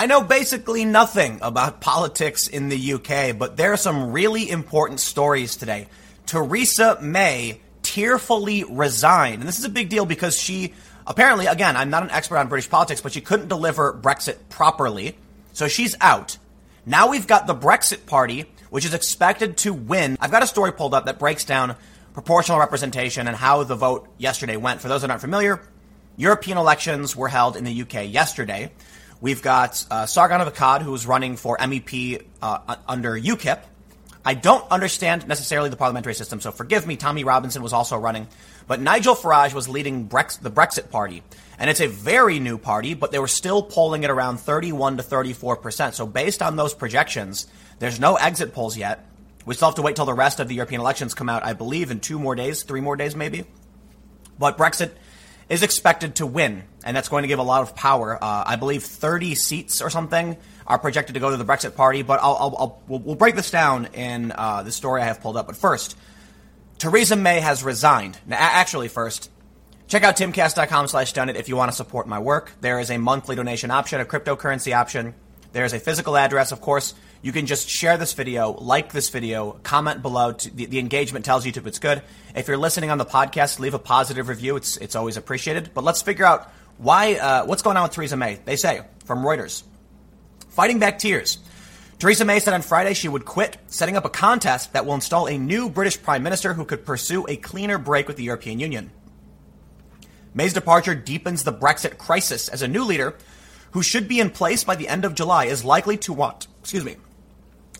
I know basically nothing about politics in the UK, but there are some really important stories today. Theresa May tearfully resigned. And this is a big deal because she apparently, again, I'm not an expert on British politics, but she couldn't deliver Brexit properly. So she's out. Now we've got the Brexit Party, which is expected to win. I've got a story pulled up that breaks down proportional representation and how the vote yesterday went. For those that aren't familiar, European elections were held in the UK yesterday. We've got uh, Sargon of Akkad, who is running for MEP uh, under UKIP. I don't understand necessarily the parliamentary system, so forgive me. Tommy Robinson was also running. But Nigel Farage was leading Brex- the Brexit Party. And it's a very new party, but they were still polling at around 31 to 34%. So based on those projections, there's no exit polls yet. We still have to wait till the rest of the European elections come out, I believe, in two more days, three more days maybe. But Brexit is expected to win, and that's going to give a lot of power. Uh, I believe 30 seats or something are projected to go to the Brexit Party, but I'll, I'll, I'll we'll, we'll, break this down in uh, the story I have pulled up. But first, Theresa May has resigned. Now, actually, first, check out timcast.com slash done if you want to support my work. There is a monthly donation option, a cryptocurrency option. There is a physical address, of course. You can just share this video, like this video, comment below. The, the, engagement tells YouTube it's good. If you're listening on the podcast, leave a positive review. It's, it's always appreciated. But let's figure out why, uh, what's going on with Theresa May. They say from Reuters, fighting back tears. Theresa May said on Friday she would quit, setting up a contest that will install a new British Prime Minister who could pursue a cleaner break with the European Union. May's departure deepens the Brexit crisis as a new leader who should be in place by the end of July is likely to want, excuse me,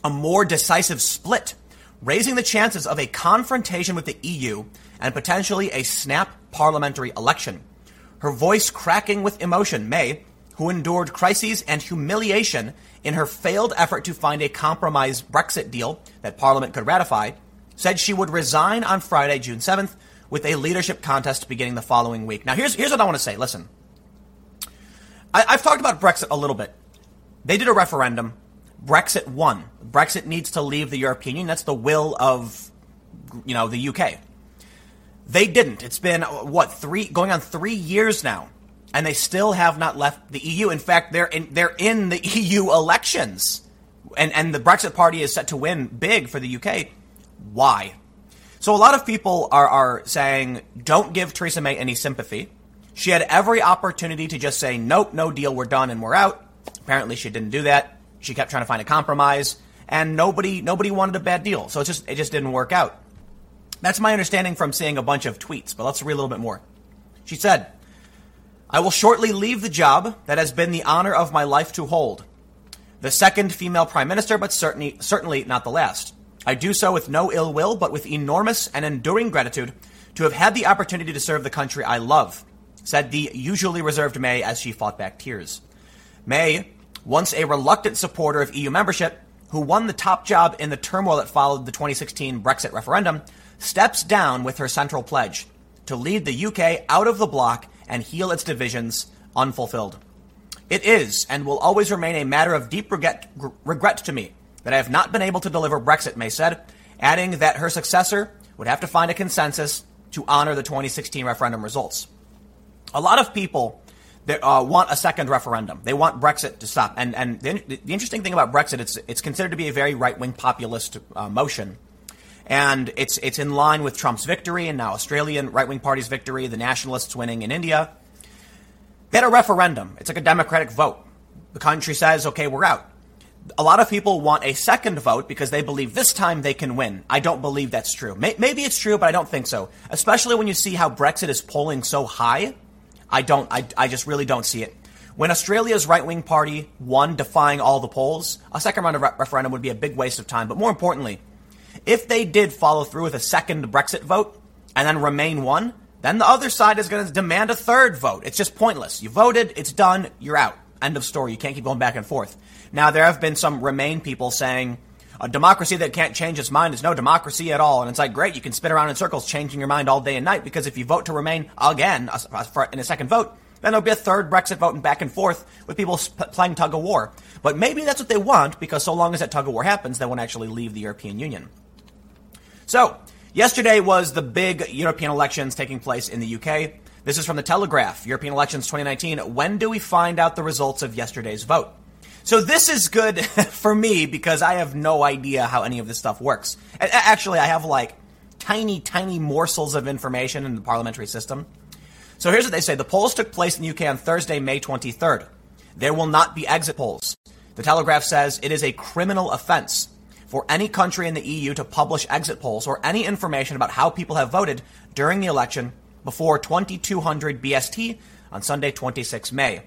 a more decisive split, raising the chances of a confrontation with the EU and potentially a snap parliamentary election. Her voice cracking with emotion, May, who endured crises and humiliation in her failed effort to find a compromise Brexit deal that Parliament could ratify, said she would resign on Friday, June 7th, with a leadership contest beginning the following week. Now, here's, here's what I want to say. Listen, I, I've talked about Brexit a little bit. They did a referendum. Brexit won. Brexit needs to leave the European Union. That's the will of, you know, the UK. They didn't. It's been what three going on three years now, and they still have not left the EU. In fact, they're in they're in the EU elections, and and the Brexit Party is set to win big for the UK. Why? So a lot of people are are saying don't give Theresa May any sympathy. She had every opportunity to just say, nope, no deal, we're done and we're out. Apparently she didn't do that. She kept trying to find a compromise and nobody, nobody wanted a bad deal. So it just, it just didn't work out. That's my understanding from seeing a bunch of tweets, but let's read a little bit more. She said, I will shortly leave the job that has been the honor of my life to hold. The second female prime minister, but certainly, certainly not the last. I do so with no ill will, but with enormous and enduring gratitude to have had the opportunity to serve the country I love said the usually reserved May as she fought back tears. May, once a reluctant supporter of EU membership, who won the top job in the turmoil that followed the 2016 Brexit referendum, steps down with her central pledge to lead the UK out of the bloc and heal its divisions unfulfilled. It is and will always remain a matter of deep regret, regret to me that I have not been able to deliver Brexit, May said, adding that her successor would have to find a consensus to honor the 2016 referendum results a lot of people that uh, want a second referendum. They want Brexit to stop. And and the, the interesting thing about Brexit, it's it's considered to be a very right wing populist uh, motion, and it's it's in line with Trump's victory and now Australian right wing party's victory, the nationalists winning in India. They had a referendum. It's like a democratic vote. The country says, okay, we're out. A lot of people want a second vote because they believe this time they can win. I don't believe that's true. Maybe it's true, but I don't think so. Especially when you see how Brexit is polling so high I don't. I, I just really don't see it. When Australia's right wing party won, defying all the polls, a second round of re- referendum would be a big waste of time. But more importantly, if they did follow through with a second Brexit vote and then Remain won, then the other side is going to demand a third vote. It's just pointless. You voted, it's done, you're out. End of story. You can't keep going back and forth. Now, there have been some Remain people saying, a democracy that can't change its mind is no democracy at all. And it's like, great, you can spin around in circles changing your mind all day and night because if you vote to remain again in a second vote, then there'll be a third Brexit vote and back and forth with people playing tug of war. But maybe that's what they want because so long as that tug of war happens, they won't actually leave the European Union. So, yesterday was the big European elections taking place in the UK. This is from the Telegraph, European elections 2019. When do we find out the results of yesterday's vote? So this is good for me because I have no idea how any of this stuff works. Actually, I have like tiny, tiny morsels of information in the parliamentary system. So here's what they say. The polls took place in the UK on Thursday, May 23rd. There will not be exit polls. The Telegraph says it is a criminal offense for any country in the EU to publish exit polls or any information about how people have voted during the election before 2200 BST on Sunday, 26 May.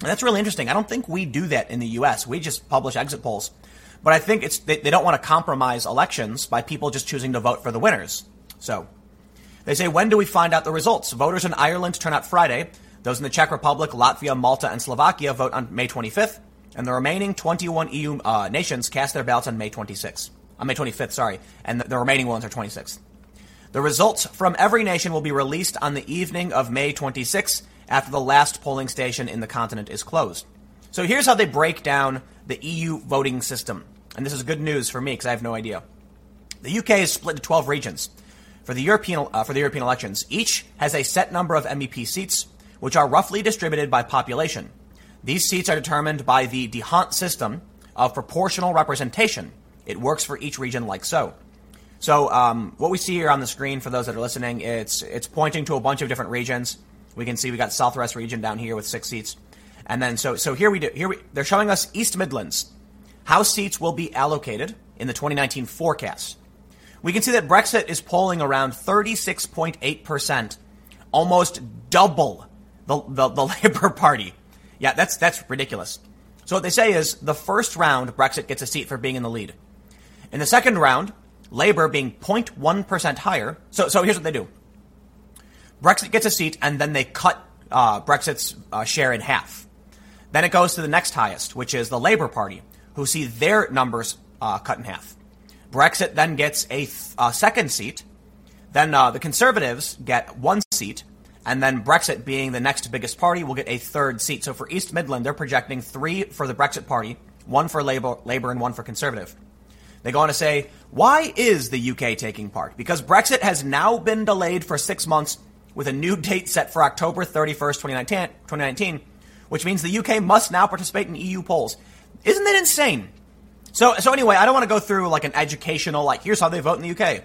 And that's really interesting. I don't think we do that in the US. We just publish exit polls. But I think it's they, they don't want to compromise elections by people just choosing to vote for the winners. So they say, when do we find out the results? Voters in Ireland turn out Friday. Those in the Czech Republic, Latvia, Malta, and Slovakia vote on May 25th. And the remaining 21 EU uh, nations cast their ballots on May 26th. On May 25th, sorry. And the, the remaining ones are 26th. The results from every nation will be released on the evening of May 26th after the last polling station in the continent is closed. So here's how they break down the EU voting system. And this is good news for me because I have no idea. The UK is split into 12 regions. For the European uh, for the European elections, each has a set number of MEP seats, which are roughly distributed by population. These seats are determined by the D'Hondt system of proportional representation. It works for each region like so. So um, what we see here on the screen for those that are listening, it's it's pointing to a bunch of different regions. We can see we got Southwest region down here with six seats, and then so so here we do here we, they're showing us East Midlands. House seats will be allocated in the 2019 forecast. We can see that Brexit is polling around 36.8 percent, almost double the, the, the Labour Party. Yeah, that's that's ridiculous. So what they say is the first round Brexit gets a seat for being in the lead. In the second round, Labour being 0.1% higher. So, so here's what they do Brexit gets a seat, and then they cut uh, Brexit's uh, share in half. Then it goes to the next highest, which is the Labour Party, who see their numbers uh, cut in half. Brexit then gets a th- second seat. Then uh, the Conservatives get one seat. And then Brexit, being the next biggest party, will get a third seat. So for East Midland, they're projecting three for the Brexit Party, one for Labour, Labour and one for Conservative. They go on to say, why is the UK taking part? Because Brexit has now been delayed for six months with a new date set for October 31st, 2019, which means the UK must now participate in EU polls. Isn't that insane? So, so anyway, I don't want to go through like an educational, like, here's how they vote in the UK.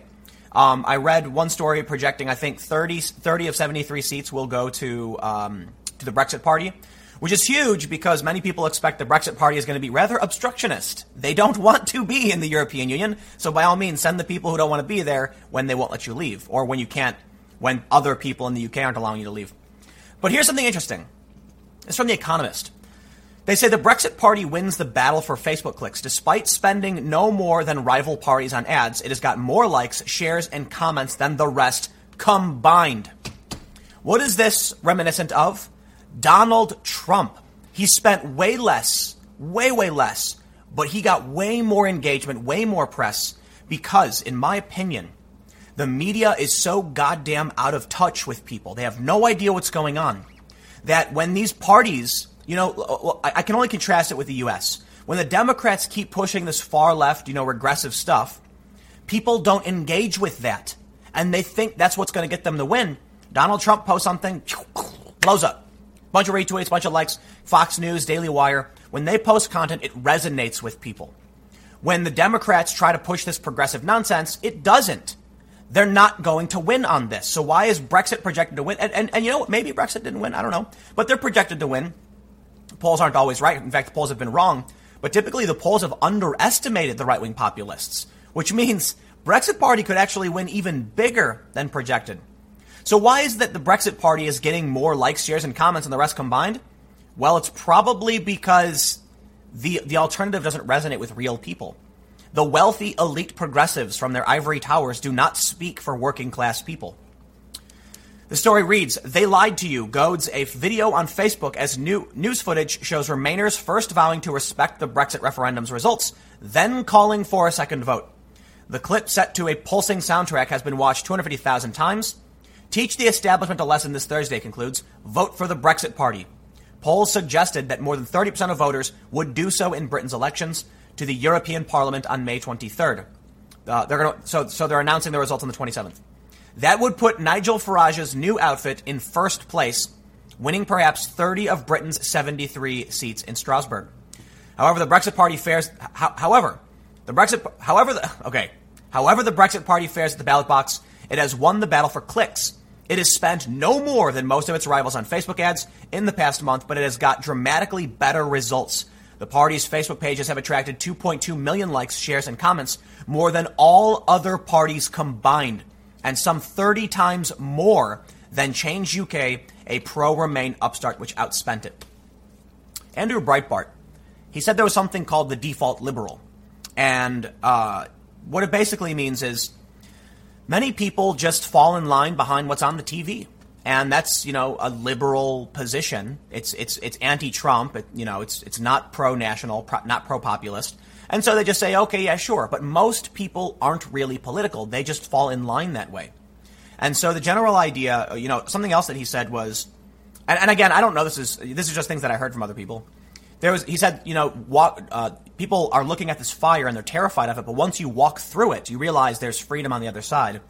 Um, I read one story projecting, I think 30, 30 of 73 seats will go to, um, to the Brexit party which is huge because many people expect the Brexit party is going to be rather obstructionist. They don't want to be in the European Union, so by all means, send the people who don't want to be there when they won't let you leave, or when you can't, when other people in the UK aren't allowing you to leave. But here's something interesting. It's from The Economist. They say the Brexit party wins the battle for Facebook clicks. Despite spending no more than rival parties on ads, it has got more likes, shares, and comments than the rest combined. What is this reminiscent of? Donald Trump. He spent way less, way, way less, but he got way more engagement, way more press because, in my opinion, the media is so goddamn out of touch with people. They have no idea what's going on. That when these parties, you know, I can only contrast it with the US. When the Democrats keep pushing this far left, you know, regressive stuff, people don't engage with that. And they think that's what's going to get them to win. Donald Trump posts something, blows up. Bunch of retweets, bunch of likes. Fox News, Daily Wire. When they post content, it resonates with people. When the Democrats try to push this progressive nonsense, it doesn't. They're not going to win on this. So why is Brexit projected to win? And, and, and you know what? Maybe Brexit didn't win. I don't know. But they're projected to win. Polls aren't always right. In fact, polls have been wrong. But typically the polls have underestimated the right wing populists, which means Brexit Party could actually win even bigger than projected. So why is that the Brexit Party is getting more likes, shares, and comments than the rest combined? Well, it's probably because the the alternative doesn't resonate with real people. The wealthy elite progressives from their ivory towers do not speak for working class people. The story reads, They lied to you, goads a video on Facebook as new news footage shows Remainers first vowing to respect the Brexit referendum's results, then calling for a second vote. The clip set to a pulsing soundtrack has been watched 250,000 times. Teach the establishment a lesson this Thursday concludes. Vote for the Brexit Party. Polls suggested that more than 30% of voters would do so in Britain's elections to the European Parliament on May 23rd. Uh, they're gonna, so, so they're announcing the results on the 27th. That would put Nigel Farage's new outfit in first place, winning perhaps 30 of Britain's 73 seats in Strasbourg. However, the Brexit Party fares. however, the Brexit. However, the, okay. However, the Brexit Party fares at the ballot box, it has won the battle for clicks. It has spent no more than most of its rivals on Facebook ads in the past month, but it has got dramatically better results. The party's Facebook pages have attracted 2.2 million likes, shares, and comments, more than all other parties combined, and some 30 times more than Change UK, a pro Remain upstart which outspent it. Andrew Breitbart, he said there was something called the default liberal. And uh, what it basically means is many people just fall in line behind what's on the TV. And that's, you know, a liberal position. It's, it's, it's anti-Trump. It, you know, it's, it's not pro-national, pro, not pro-populist. And so they just say, okay, yeah, sure. But most people aren't really political. They just fall in line that way. And so the general idea, you know, something else that he said was, and, and again, I don't know. This is this is just things that I heard from other people. There was, he said, you know, walk, uh, people are looking at this fire and they're terrified of it, but once you walk through it, you realize there's freedom on the other side.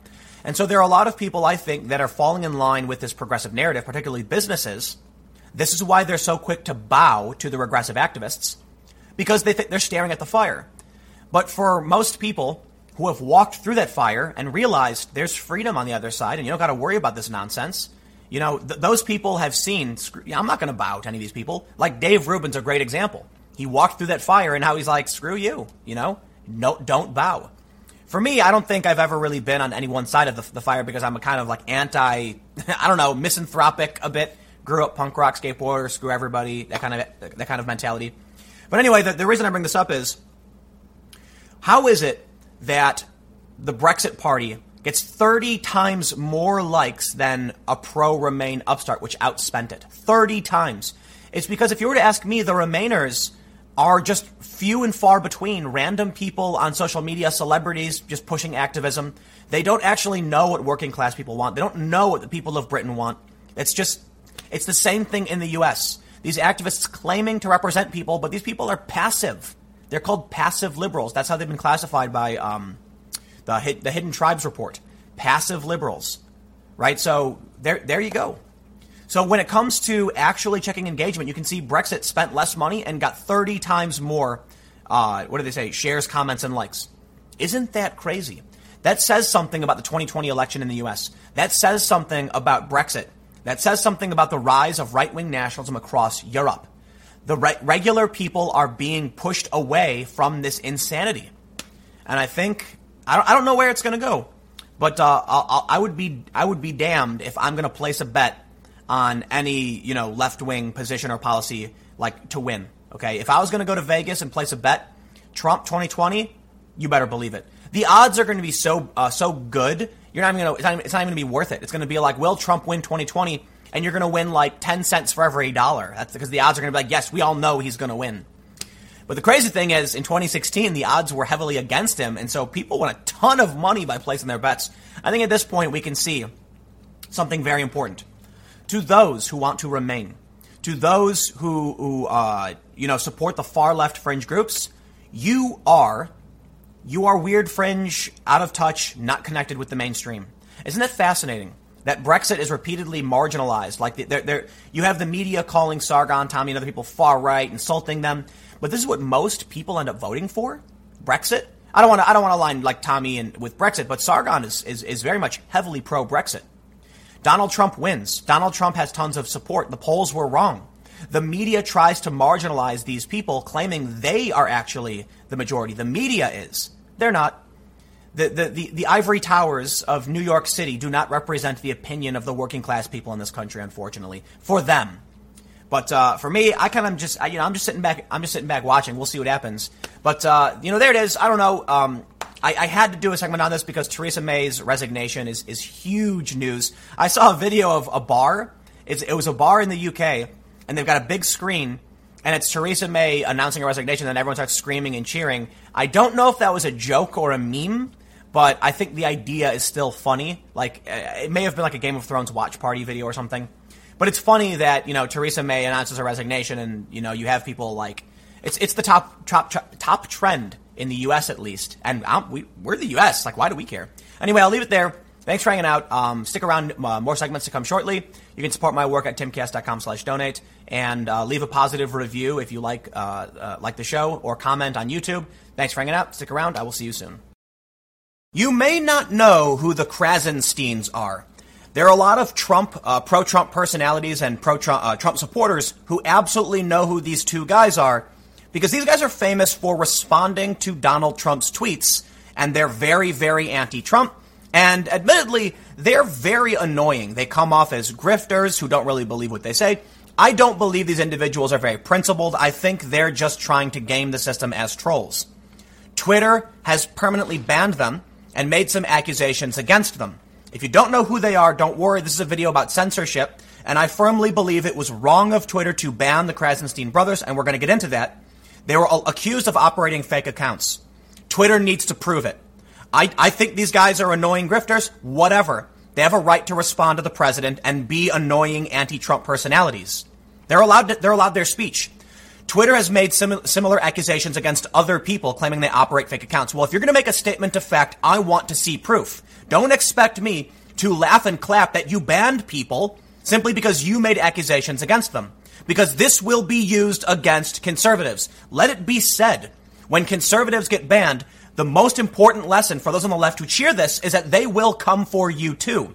And so there are a lot of people, I think, that are falling in line with this progressive narrative, particularly businesses. This is why they're so quick to bow to the regressive activists, because they think they're staring at the fire. But for most people who have walked through that fire and realized there's freedom on the other side, and you don't got to worry about this nonsense, you know, th- those people have seen, I'm not going to bow to any of these people. Like Dave Rubin's a great example. He walked through that fire and now he's like, screw you, you know? No, don't bow. For me, I don't think I've ever really been on any one side of the, the fire because I'm a kind of like anti, I don't know, misanthropic a bit. Grew up punk rock skateboarder, screw everybody, that kind of that kind of mentality. But anyway, the, the reason I bring this up is how is it that the Brexit Party gets 30 times more likes than a pro Remain upstart, which outspent it. 30 times. It's because if you were to ask me, the Remainers are just few and far between. Random people on social media, celebrities just pushing activism. They don't actually know what working class people want. They don't know what the people of Britain want. It's just, it's the same thing in the US. These activists claiming to represent people, but these people are passive. They're called passive liberals. That's how they've been classified by um, the, the Hidden Tribes Report, passive liberals, right? So there, there you go. So when it comes to actually checking engagement, you can see Brexit spent less money and got 30 times more, uh, what do they say, shares, comments, and likes. Isn't that crazy? That says something about the 2020 election in the US. That says something about Brexit. That says something about the rise of right wing nationalism across Europe. The re- regular people are being pushed away from this insanity. And I think I don't, I don't know where it's going to go, but uh, I would be I would be damned if I'm going to place a bet on any you know left wing position or policy like to win. Okay, if I was going to go to Vegas and place a bet, Trump 2020, you better believe it. The odds are going to be so uh, so good. You're not even going to. It's not, it's not even going to be worth it. It's going to be like, will Trump win 2020? And you're going to win like 10 cents for every dollar. That's because the odds are going to be like, yes, we all know he's going to win. But the crazy thing is, in 2016, the odds were heavily against him, and so people won a ton of money by placing their bets. I think at this point we can see something very important to those who want to remain, to those who, who uh, you know support the far left fringe groups. You are, you are weird fringe, out of touch, not connected with the mainstream. Isn't that fascinating? That Brexit is repeatedly marginalized. Like they're, they're, you have the media calling Sargon, Tommy, and other people far right, insulting them. But this is what most people end up voting for: Brexit. I don't want to. I don't want to line like Tommy and with Brexit, but Sargon is, is is very much heavily pro Brexit. Donald Trump wins. Donald Trump has tons of support. The polls were wrong. The media tries to marginalize these people, claiming they are actually the majority. The media is. They're not. The, the, the, the, ivory towers of New York City do not represent the opinion of the working class people in this country, unfortunately. For them. But uh, for me, I kind of just you know I'm just sitting back I'm just sitting back watching. We'll see what happens. But uh, you know there it is. I don't know. Um, I, I, had to do a segment on this because Theresa May's resignation is is huge news. I saw a video of a bar. It's, it was a bar in the UK, and they've got a big screen, and it's Theresa May announcing her resignation. And everyone starts screaming and cheering. I don't know if that was a joke or a meme. But I think the idea is still funny. Like, uh, it may have been like a Game of Thrones watch party video or something. But it's funny that you know Theresa May announces her resignation, and you know you have people like it's it's the top top top trend in the U.S. at least, and I'm, we we're the U.S. Like, why do we care? Anyway, I'll leave it there. Thanks for hanging out. Um, stick around. Uh, more segments to come shortly. You can support my work at timcast.com slash donate and uh, leave a positive review if you like uh, uh, like the show or comment on YouTube. Thanks for hanging out. Stick around. I will see you soon. You may not know who the Krassensteins are. There are a lot of Trump, uh, pro-Trump personalities and pro-Trump uh, Trump supporters who absolutely know who these two guys are because these guys are famous for responding to Donald Trump's tweets and they're very, very anti-Trump. And admittedly, they're very annoying. They come off as grifters who don't really believe what they say. I don't believe these individuals are very principled. I think they're just trying to game the system as trolls. Twitter has permanently banned them and made some accusations against them. If you don't know who they are, don't worry. This is a video about censorship, and I firmly believe it was wrong of Twitter to ban the Krassenstein brothers, and we're going to get into that. They were accused of operating fake accounts. Twitter needs to prove it. I, I think these guys are annoying grifters. Whatever. They have a right to respond to the president and be annoying anti-Trump personalities. They're allowed. To, they're allowed their speech. Twitter has made sim- similar accusations against other people claiming they operate fake accounts. Well, if you're going to make a statement of fact, I want to see proof. Don't expect me to laugh and clap that you banned people simply because you made accusations against them. Because this will be used against conservatives. Let it be said. When conservatives get banned, the most important lesson for those on the left who cheer this is that they will come for you too.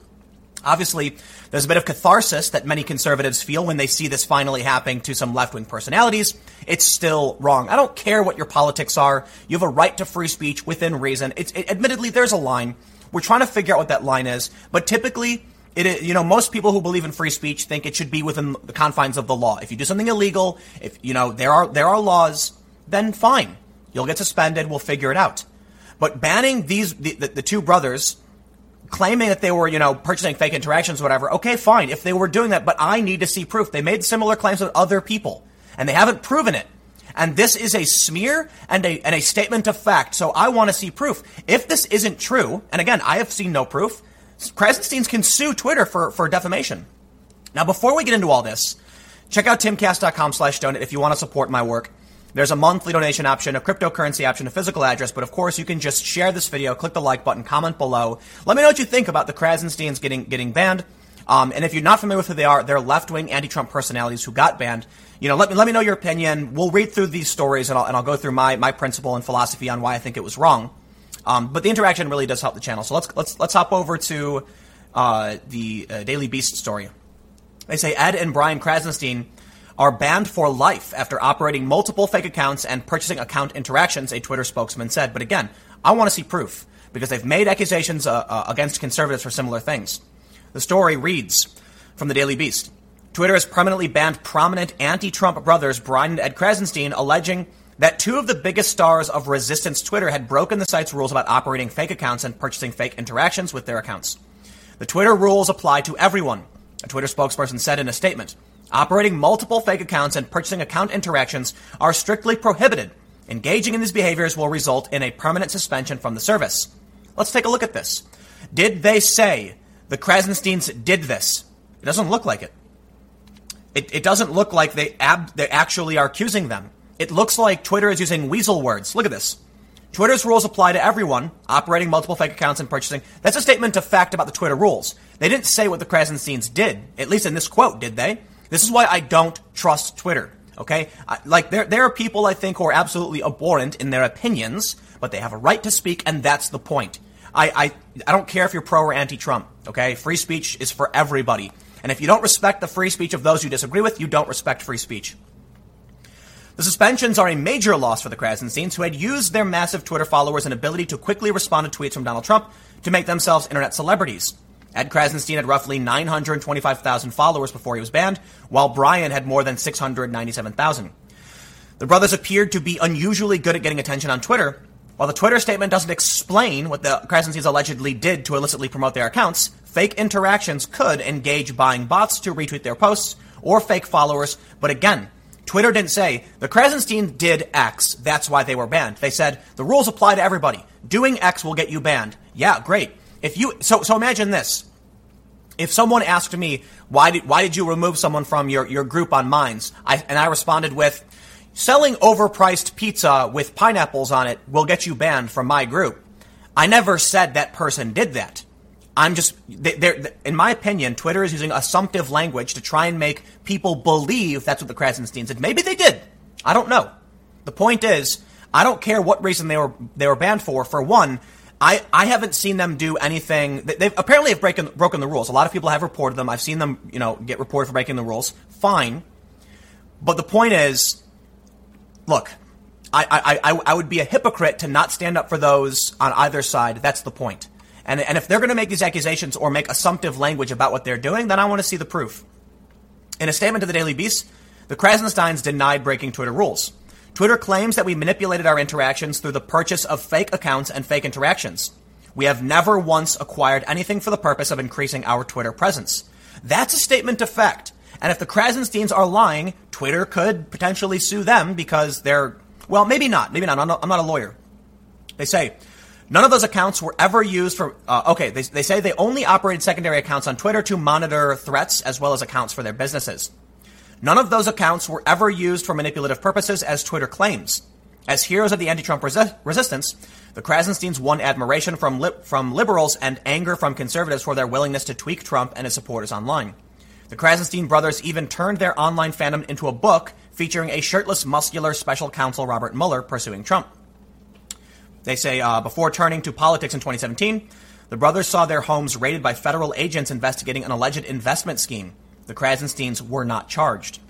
Obviously, there's a bit of catharsis that many conservatives feel when they see this finally happening to some left wing personalities. It's still wrong. I don't care what your politics are. You have a right to free speech within reason. It's, it, admittedly, there's a line. We're trying to figure out what that line is, but typically, it, you know, most people who believe in free speech think it should be within the confines of the law. If you do something illegal, if you know there are there are laws, then fine, you'll get suspended. We'll figure it out. But banning these the, the, the two brothers claiming that they were, you know, purchasing fake interactions, whatever. Okay, fine. If they were doing that, but I need to see proof. They made similar claims with other people, and they haven't proven it. And this is a smear and a, and a statement of fact. So I want to see proof. If this isn't true, and again, I have seen no proof, Krassensteins can sue Twitter for, for defamation. Now, before we get into all this, check out timcast.com slash donate if you want to support my work. There's a monthly donation option, a cryptocurrency option, a physical address, but of course you can just share this video, click the like button, comment below. Let me know what you think about the Krassensteins getting getting banned. Um, and if you're not familiar with who they are, they're left-wing anti-Trump personalities who got banned. You know, let me let me know your opinion. We'll read through these stories and I'll, and I'll go through my my principle and philosophy on why I think it was wrong. Um, but the interaction really does help the channel. So let's let's let's hop over to uh, the uh, Daily Beast story. They say Ed and Brian Krassenstein are banned for life after operating multiple fake accounts and purchasing account interactions, a Twitter spokesman said. But again, I want to see proof because they've made accusations uh, uh, against conservatives for similar things. The story reads from the Daily Beast Twitter has permanently banned prominent anti Trump brothers Brian and Ed Krassenstein, alleging that two of the biggest stars of resistance Twitter had broken the site's rules about operating fake accounts and purchasing fake interactions with their accounts. The Twitter rules apply to everyone, a Twitter spokesperson said in a statement. Operating multiple fake accounts and purchasing account interactions are strictly prohibited. Engaging in these behaviors will result in a permanent suspension from the service. Let's take a look at this. Did they say the Krassensteins did this? It doesn't look like it. It, it doesn't look like they, ab- they actually are accusing them. It looks like Twitter is using weasel words. Look at this. Twitter's rules apply to everyone operating multiple fake accounts and purchasing. That's a statement of fact about the Twitter rules. They didn't say what the Krassensteins did, at least in this quote, did they? This is why I don't trust Twitter. Okay, I, like there there are people I think who are absolutely abhorrent in their opinions, but they have a right to speak, and that's the point. I I, I don't care if you're pro or anti-Trump. Okay, free speech is for everybody, and if you don't respect the free speech of those you disagree with, you don't respect free speech. The suspensions are a major loss for the Krassensteins, who had used their massive Twitter followers and ability to quickly respond to tweets from Donald Trump to make themselves internet celebrities. Ed Krassenstein had roughly 925,000 followers before he was banned, while Brian had more than 697,000. The brothers appeared to be unusually good at getting attention on Twitter. While the Twitter statement doesn't explain what the Krassensteins allegedly did to illicitly promote their accounts, fake interactions could engage buying bots to retweet their posts or fake followers. But again, Twitter didn't say the Krassenstein did X, that's why they were banned. They said the rules apply to everybody. Doing X will get you banned. Yeah, great. If you so so imagine this. If someone asked me why did why did you remove someone from your, your group on Minds, I, and I responded with selling overpriced pizza with pineapples on it will get you banned from my group. I never said that person did that. I'm just, they're, in my opinion, Twitter is using assumptive language to try and make people believe that's what the Krassensteins did. Maybe they did. I don't know. The point is, I don't care what reason they were they were banned for. For one, I, I haven't seen them do anything. They've apparently have broken broken the rules. A lot of people have reported them. I've seen them, you know, get reported for breaking the rules. Fine, but the point is, look, I, I, I, I would be a hypocrite to not stand up for those on either side. That's the point. And, and if they're going to make these accusations or make assumptive language about what they're doing, then I want to see the proof. In a statement to the Daily Beast, the Krassensteins denied breaking Twitter rules. Twitter claims that we manipulated our interactions through the purchase of fake accounts and fake interactions. We have never once acquired anything for the purpose of increasing our Twitter presence. That's a statement of fact. And if the Krassensteins are lying, Twitter could potentially sue them because they're, well, maybe not. Maybe not. I'm not, I'm not a lawyer. They say, None of those accounts were ever used for, uh, okay, they, they say they only operated secondary accounts on Twitter to monitor threats as well as accounts for their businesses. None of those accounts were ever used for manipulative purposes as Twitter claims. As heroes of the anti-Trump resi- resistance, the Krassensteins won admiration from, li- from liberals and anger from conservatives for their willingness to tweak Trump and his supporters online. The Krassenstein brothers even turned their online fandom into a book featuring a shirtless, muscular special counsel Robert Mueller pursuing Trump. They say uh, before turning to politics in 2017, the brothers saw their homes raided by federal agents investigating an alleged investment scheme. The Krassensteins were not charged.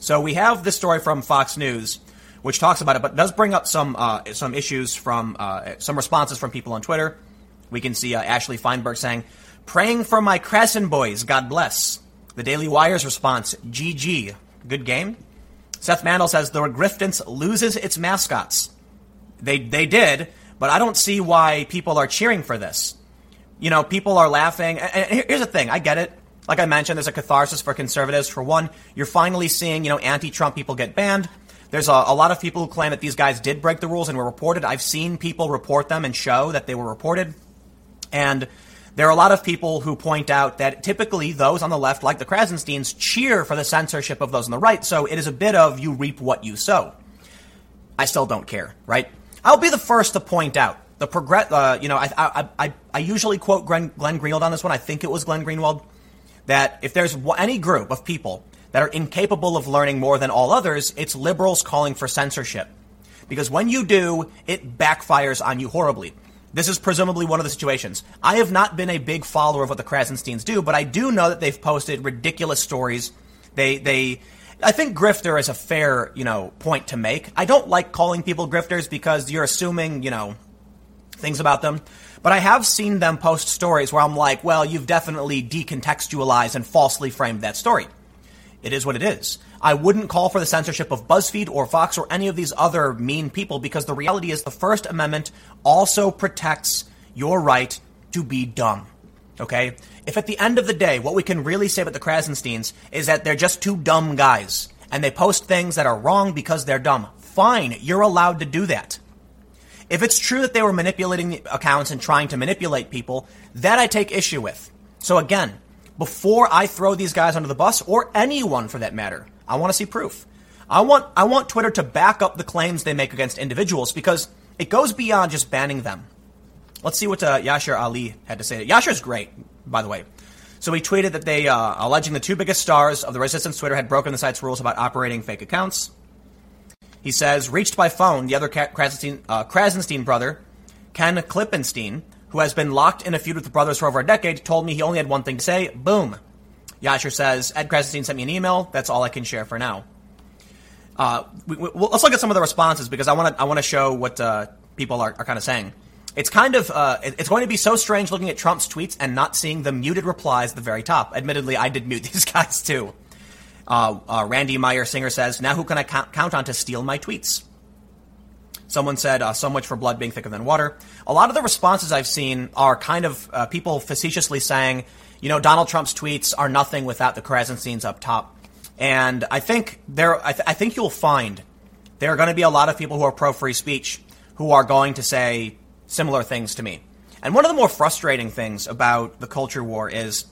So we have this story from Fox News, which talks about it, but does bring up some uh, some issues from uh, some responses from people on Twitter. We can see uh, Ashley Feinberg saying, "Praying for my Krassen boys, God bless." The Daily Wire's response, "GG, good game." Seth Mandel says the Griftance loses its mascots. They they did, but I don't see why people are cheering for this. You know, people are laughing. And here's the thing I get it. Like I mentioned, there's a catharsis for conservatives. For one, you're finally seeing, you know, anti Trump people get banned. There's a, a, lot of people who claim that these guys did break the rules and were reported. I've seen people report them and show that they were reported. And there are a lot of people who point out that typically those on the left, like the Krassensteins, cheer for the censorship of those on the right. So it is a bit of you reap what you sow. I still don't care, right? I'll be the first to point out the progress. Uh, you know, I, I, I, I usually quote Glenn, Glenn Greenwald on this one. I think it was Glenn Greenwald that if there's any group of people that are incapable of learning more than all others, it's liberals calling for censorship. Because when you do, it backfires on you horribly. This is presumably one of the situations. I have not been a big follower of what the Krassensteins do, but I do know that they've posted ridiculous stories. They, they, I think grifter is a fair, you know, point to make. I don't like calling people grifters because you're assuming, you know, things about them. But I have seen them post stories where I'm like, well, you've definitely decontextualized and falsely framed that story. It is what it is. I wouldn't call for the censorship of BuzzFeed or Fox or any of these other mean people because the reality is the First Amendment also protects your right to be dumb. Okay? If at the end of the day, what we can really say about the Krassensteins is that they're just two dumb guys and they post things that are wrong because they're dumb, fine, you're allowed to do that. If it's true that they were manipulating accounts and trying to manipulate people, that I take issue with. So again, before I throw these guys under the bus, or anyone for that matter, I want to see proof. I want, I want Twitter to back up the claims they make against individuals because it goes beyond just banning them. Let's see what uh, Yashar Ali had to say. Yashar's great by the way. So he tweeted that they, uh, alleging the two biggest stars of the resistance Twitter had broken the site's rules about operating fake accounts. He says, reached by phone, the other Krassenstein, uh, Krassenstein brother, Ken Klippenstein, who has been locked in a feud with the brothers for over a decade, told me he only had one thing to say. Boom. Yashar says, Ed Krassenstein sent me an email. That's all I can share for now. Uh, we, we, let's look at some of the responses because I want to I want to show what uh, people are, are kind of saying. It's kind of uh, it's going to be so strange looking at Trump's tweets and not seeing the muted replies at the very top. Admittedly, I did mute these guys too. Uh, uh, Randy Meyer Singer says, "Now who can I count on to steal my tweets?" Someone said, uh, "So much for blood being thicker than water." A lot of the responses I've seen are kind of uh, people facetiously saying, "You know, Donald Trump's tweets are nothing without the Krassensteins up top." And I think there, I, th- I think you'll find there are going to be a lot of people who are pro free speech who are going to say similar things to me. And one of the more frustrating things about the culture war is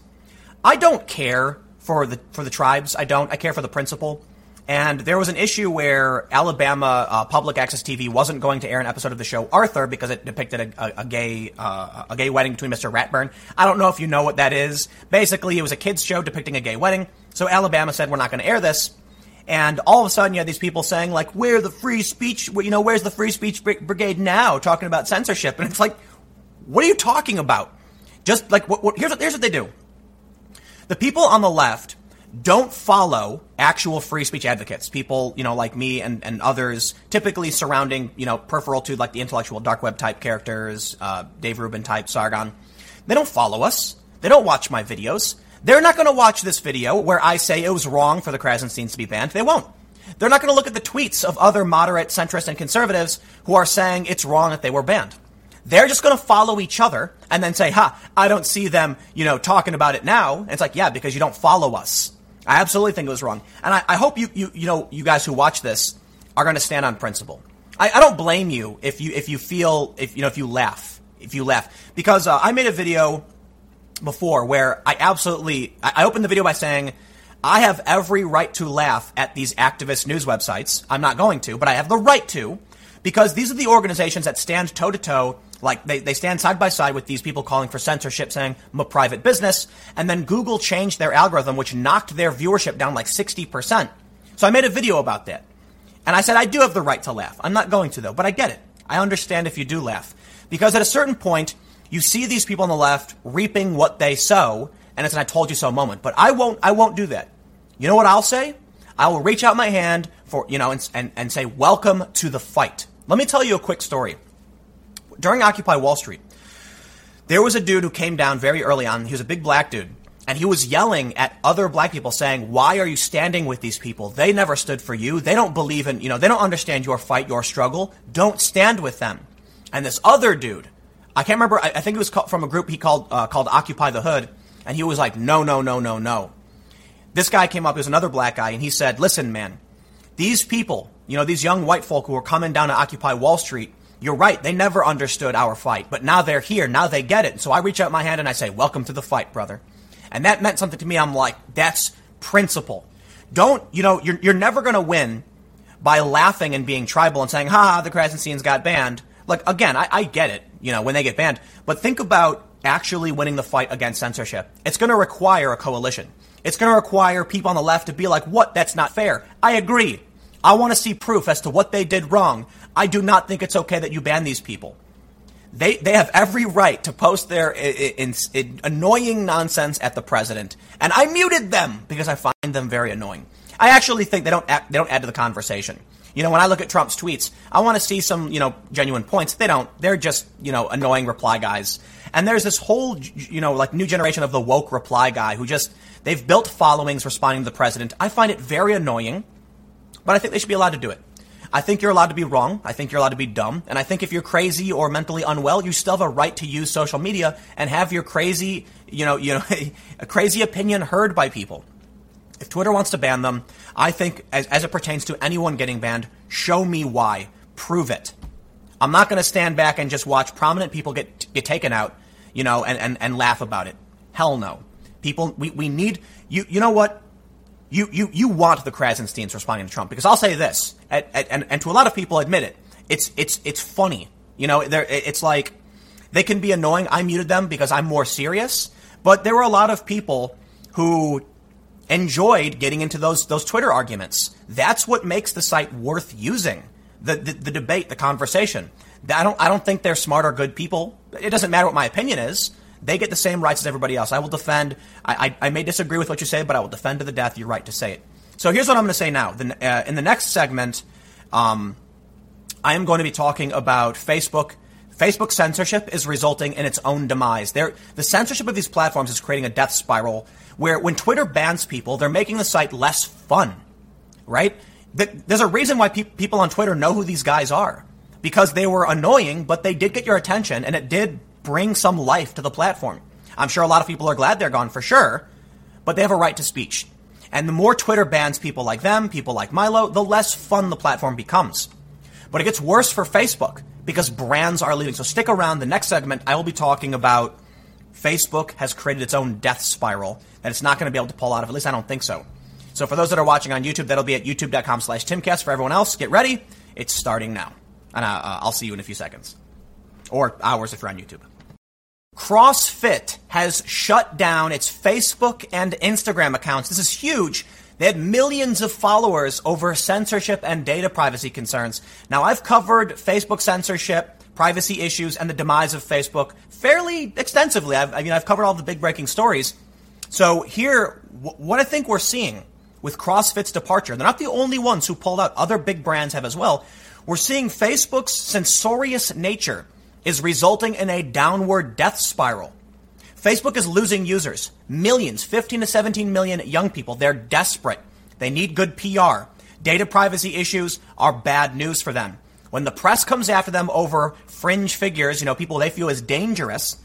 I don't care for the for the tribes. I don't. I care for the principle. And there was an issue where Alabama uh, Public Access TV wasn't going to air an episode of the show Arthur because it depicted a, a, a gay uh, a gay wedding between Mr. Ratburn. I don't know if you know what that is. Basically, it was a kids show depicting a gay wedding. So Alabama said we're not going to air this. And all of a sudden, you have these people saying like, "Where the free speech? You know, where's the free speech brigade now?" Talking about censorship, and it's like, what are you talking about? Just like what, what, here's what here's what they do. The people on the left don't follow actual free speech advocates, people, you know, like me and, and others, typically surrounding, you know, peripheral to like the intellectual dark web type characters, uh, Dave Rubin type, Sargon. They don't follow us. They don't watch my videos. They're not going to watch this video where I say it was wrong for the Krassensteins to be banned. They won't. They're not going to look at the tweets of other moderate, centrist, and conservatives who are saying it's wrong that they were banned. They're just going to follow each other and then say, ha, I don't see them, you know, talking about it now. And it's like, yeah, because you don't follow us. I absolutely think it was wrong. And I, I hope you, you, you know, you guys who watch this are going to stand on principle. I, I, don't blame you if you, if you feel, if, you know, if you laugh, if you laugh. Because uh, I made a video before where I absolutely, I, opened the video by saying, I have every right to laugh at these activist news websites. I'm not going to, but I have the right to because these are the organizations that stand toe to toe like they, they stand side by side with these people calling for censorship, saying I'm a private business, and then Google changed their algorithm, which knocked their viewership down like 60%. So I made a video about that. And I said, I do have the right to laugh. I'm not going to though, but I get it. I understand if you do laugh. Because at a certain point, you see these people on the left reaping what they sow, and it's an I told you so moment. But I won't, I won't do that. You know what I'll say? I will reach out my hand for, you know, and, and, and say, welcome to the fight. Let me tell you a quick story during Occupy Wall Street, there was a dude who came down very early on. He was a big black dude. And he was yelling at other black people saying, why are you standing with these people? They never stood for you. They don't believe in, you know, they don't understand your fight, your struggle. Don't stand with them. And this other dude, I can't remember, I, I think it was from a group he called, uh, called Occupy the Hood. And he was like, no, no, no, no, no. This guy came up, he was another black guy, and he said, listen, man, these people, you know, these young white folk who are coming down to Occupy Wall Street, you're right. They never understood our fight, but now they're here. Now they get it. So I reach out my hand and I say, welcome to the fight, brother. And that meant something to me. I'm like, that's principle. Don't, you know, you're, you're never going to win by laughing and being tribal and saying, ha, the Krassensteins got banned. Like, again, I, I get it, you know, when they get banned, but think about actually winning the fight against censorship. It's going to require a coalition. It's going to require people on the left to be like, what? That's not fair. I agree. I want to see proof as to what they did wrong. I do not think it's okay that you ban these people. They, they have every right to post their in, in, in annoying nonsense at the president, and I muted them because I find them very annoying. I actually think they don't they don't add to the conversation. You know, when I look at Trump's tweets, I want to see some, you know, genuine points. They don't. They're just, you know, annoying reply guys. And there's this whole, you know, like new generation of the woke reply guy who just, they've built followings responding to the president. I find it very annoying, but I think they should be allowed to do it. I think you're allowed to be wrong. I think you're allowed to be dumb. And I think if you're crazy or mentally unwell, you still have a right to use social media and have your crazy, you know, you know, a crazy opinion heard by people. If Twitter wants to ban them, I think as, as it pertains to anyone getting banned, show me why. Prove it. I'm not going to stand back and just watch prominent people get, get taken out, you know, and, and, and laugh about it. Hell no. People, we, we need, you, you know what? you, you, you want the Krassensteins responding to Trump because I'll say this, and, and, and to a lot of people admit it, it's, it's, it's funny. You know, it's like they can be annoying. I muted them because I'm more serious, but there were a lot of people who enjoyed getting into those, those Twitter arguments. That's what makes the site worth using. The, the, the debate, the conversation. I don't, I don't think they're smart or good people. It doesn't matter what my opinion is. They get the same rights as everybody else. I will defend. I, I, I may disagree with what you say, but I will defend to the death your right to say it. So here's what I'm going to say now. The, uh, in the next segment, um, I am going to be talking about Facebook. Facebook censorship is resulting in its own demise. They're, the censorship of these platforms is creating a death spiral where when Twitter bans people, they're making the site less fun, right? There's a reason why pe- people on Twitter know who these guys are because they were annoying, but they did get your attention and it did bring some life to the platform. I'm sure a lot of people are glad they're gone for sure, but they have a right to speech. And the more Twitter bans people like them, people like Milo, the less fun the platform becomes. But it gets worse for Facebook because brands are leaving. So stick around. The next segment, I will be talking about Facebook has created its own death spiral that it's not going to be able to pull out of. At least I don't think so. So for those that are watching on YouTube, that'll be at youtube.com slash timcast. For everyone else, get ready. It's starting now. And uh, uh, I'll see you in a few seconds. Or hours if you're on YouTube. CrossFit has shut down its Facebook and Instagram accounts. This is huge. They had millions of followers over censorship and data privacy concerns. Now, I've covered Facebook censorship, privacy issues, and the demise of Facebook fairly extensively. I've, I mean, I've covered all the big breaking stories. So here, what I think we're seeing with CrossFit's departure, they're not the only ones who pulled out. Other big brands have as well. We're seeing Facebook's censorious nature is resulting in a downward death spiral. Facebook is losing users, millions, 15 to 17 million young people. They're desperate. They need good PR. Data privacy issues are bad news for them. When the press comes after them over fringe figures, you know, people they feel is dangerous,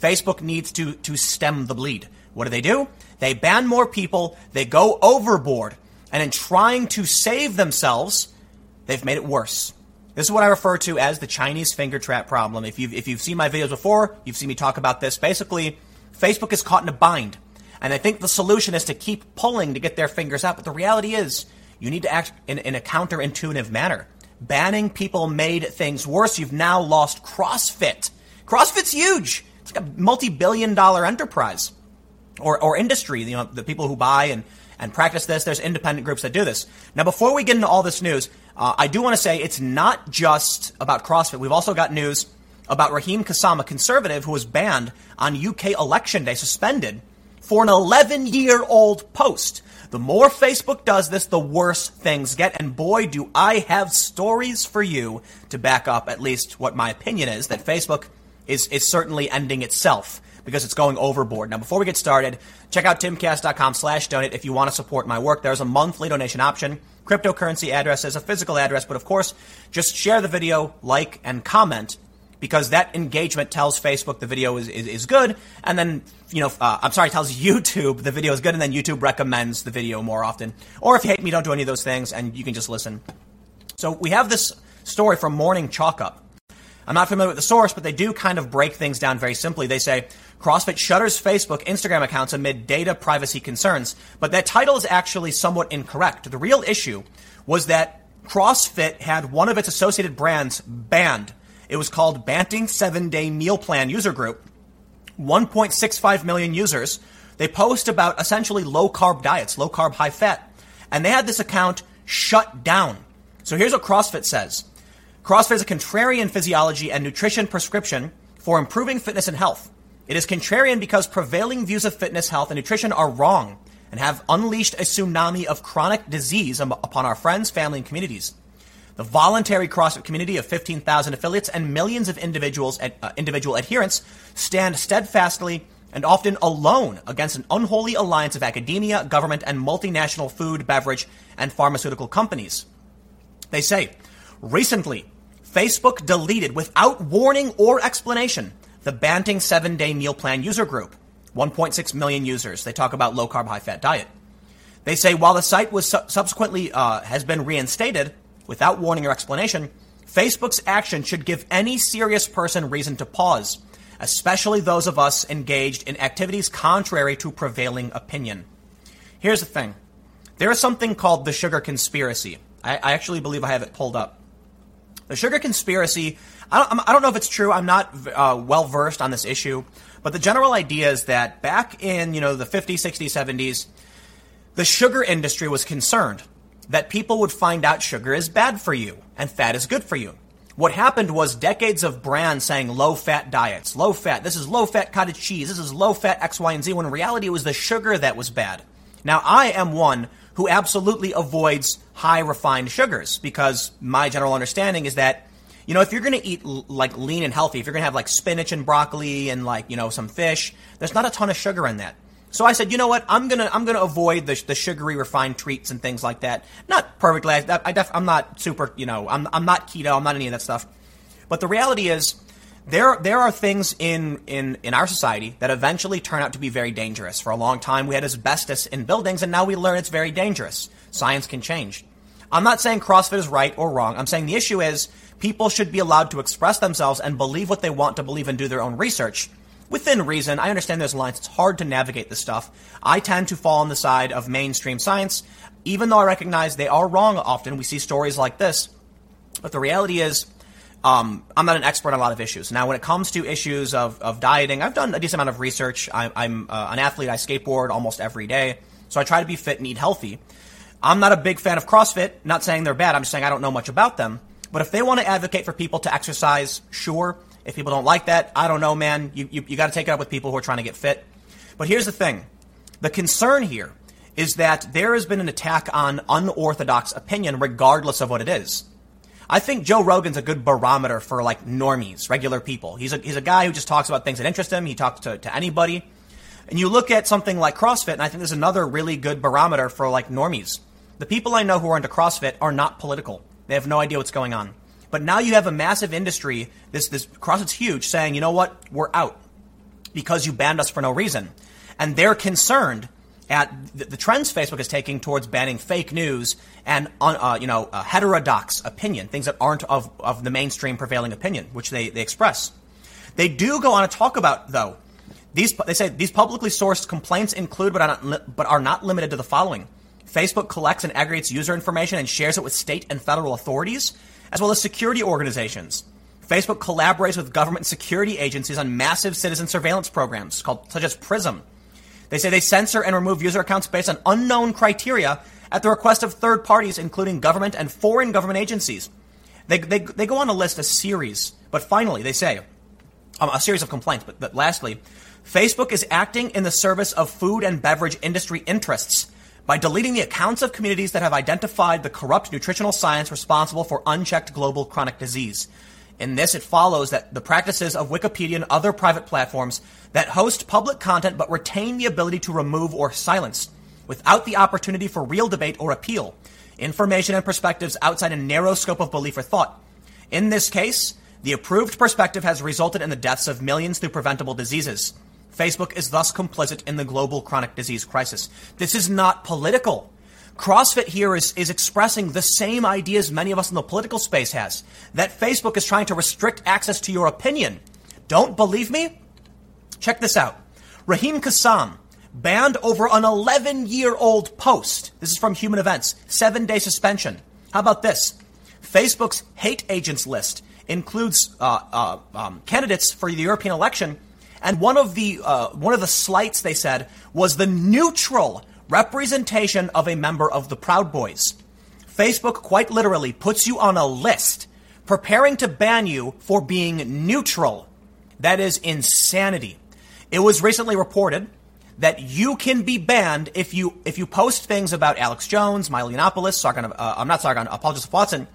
Facebook needs to, to stem the bleed. What do they do? They ban more people, they go overboard, and in trying to save themselves, they've made it worse. This is what I refer to as the Chinese finger trap problem. If you've, if you've seen my videos before, you've seen me talk about this. Basically, Facebook is caught in a bind. And I think the solution is to keep pulling to get their fingers out. But the reality is, you need to act in, in a counterintuitive manner. Banning people made things worse. You've now lost CrossFit. CrossFit's huge. It's like a multi-billion dollar enterprise or, or industry. You know, the people who buy and, and practice this, there's independent groups that do this. Now, before we get into all this news, uh, I do want to say it's not just about CrossFit. We've also got news about Raheem Kassam, a conservative who was banned on UK election day, suspended for an 11 year old post. The more Facebook does this, the worse things get. And boy, do I have stories for you to back up at least what my opinion is that Facebook is, is certainly ending itself because it's going overboard. Now, before we get started, check out timcast.com slash donate if you want to support my work. There's a monthly donation option cryptocurrency address as a physical address, but of course, just share the video, like, and comment because that engagement tells Facebook the video is, is, is good, and then, you know, uh, I'm sorry, tells YouTube the video is good, and then YouTube recommends the video more often. Or if you hate me, don't do any of those things, and you can just listen. So we have this story from Morning Chalk Up. I'm not familiar with the source, but they do kind of break things down very simply. They say CrossFit shutters Facebook Instagram accounts amid data privacy concerns, but that title is actually somewhat incorrect. The real issue was that CrossFit had one of its associated brands banned. It was called Banting 7 Day Meal Plan User Group. 1.65 million users. They post about essentially low carb diets, low carb, high fat. And they had this account shut down. So here's what CrossFit says. CrossFit is a contrarian physiology and nutrition prescription for improving fitness and health. It is contrarian because prevailing views of fitness, health, and nutrition are wrong and have unleashed a tsunami of chronic disease upon our friends, family, and communities. The voluntary CrossFit community of 15,000 affiliates and millions of individuals, uh, individual adherents stand steadfastly and often alone against an unholy alliance of academia, government, and multinational food, beverage, and pharmaceutical companies. They say, recently, Facebook deleted without warning or explanation the Banting 7 Day Meal Plan user group, 1.6 million users. They talk about low carb, high fat diet. They say while the site was su- subsequently uh, has been reinstated without warning or explanation, Facebook's action should give any serious person reason to pause, especially those of us engaged in activities contrary to prevailing opinion. Here's the thing there is something called the sugar conspiracy. I, I actually believe I have it pulled up. The sugar conspiracy, I don't, I don't know if it's true. I'm not uh, well versed on this issue, but the general idea is that back in, you know, the 50s, 60s, 70s, the sugar industry was concerned that people would find out sugar is bad for you and fat is good for you. What happened was decades of brands saying low fat diets, low fat, this is low fat cottage cheese, this is low fat X, Y, and Z, when in reality it was the sugar that was bad. Now, I am one who absolutely avoids high refined sugars because my general understanding is that you know, if you're going to eat like lean and healthy, if you're going to have like spinach and broccoli and like, you know, some fish, there's not a ton of sugar in that. So I said, you know what? I'm gonna I'm gonna avoid the, the sugary refined treats and things like that. Not perfectly. I, I def, I'm not super. You know, I'm I'm not keto. I'm not any of that stuff. But the reality is, there there are things in in in our society that eventually turn out to be very dangerous. For a long time, we had asbestos in buildings, and now we learn it's very dangerous. Science can change. I'm not saying CrossFit is right or wrong. I'm saying the issue is people should be allowed to express themselves and believe what they want to believe and do their own research. within reason. I understand there's lines. It's hard to navigate this stuff. I tend to fall on the side of mainstream science, even though I recognize they are wrong often. We see stories like this. But the reality is, um, I'm not an expert on a lot of issues. Now, when it comes to issues of, of dieting, I've done a decent amount of research. I, I'm, uh, an athlete. I skateboard almost every day. So I try to be fit and eat healthy. I'm not a big fan of CrossFit. Not saying they're bad. I'm just saying I don't know much about them. But if they want to advocate for people to exercise, sure. If people don't like that, I don't know, man. You, you, you got to take it up with people who are trying to get fit. But here's the thing the concern here is that there has been an attack on unorthodox opinion, regardless of what it is. I think Joe Rogan's a good barometer for like normies, regular people. He's a, he's a guy who just talks about things that interest him. He talks to, to anybody. And you look at something like CrossFit, and I think there's another really good barometer for like normies. The people I know who are into CrossFit are not political. They have no idea what's going on. But now you have a massive industry, this, this CrossFit's huge, saying, you know what, we're out because you banned us for no reason. And they're concerned at the, trends Facebook is taking towards banning fake news and, uh, you know, heterodox opinion, things that aren't of, of the mainstream prevailing opinion, which they, they express. They do go on to talk about, though, these, they say these publicly sourced complaints include, but are not, but are not limited to the following. Facebook collects and aggregates user information and shares it with state and federal authorities, as well as security organizations. Facebook collaborates with government security agencies on massive citizen surveillance programs called such as PRISM. They say they censor and remove user accounts based on unknown criteria at the request of third parties, including government and foreign government agencies. They, they, they go on to list a series, but finally they say um, a series of complaints. But, but lastly, Facebook is acting in the service of food and beverage industry interests by deleting the accounts of communities that have identified the corrupt nutritional science responsible for unchecked global chronic disease. In this, it follows that the practices of Wikipedia and other private platforms that host public content but retain the ability to remove or silence, without the opportunity for real debate or appeal, information and perspectives outside a narrow scope of belief or thought. In this case, the approved perspective has resulted in the deaths of millions through preventable diseases. Facebook is thus complicit in the global chronic disease crisis. This is not political. CrossFit here is, is expressing the same ideas many of us in the political space has. That Facebook is trying to restrict access to your opinion. Don't believe me? Check this out. Raheem Kassam banned over an 11 year old post. This is from Human Events. Seven day suspension. How about this? Facebook's hate agents list includes uh, uh, um, candidates for the European election and one of the uh, one of the slights they said was the neutral representation of a member of the Proud Boys. Facebook quite literally puts you on a list, preparing to ban you for being neutral. That is insanity. It was recently reported that you can be banned if you if you post things about Alex Jones, Milo Yiannopoulos, Sargon, uh, I'm not Sargon, Paul Joseph Watson,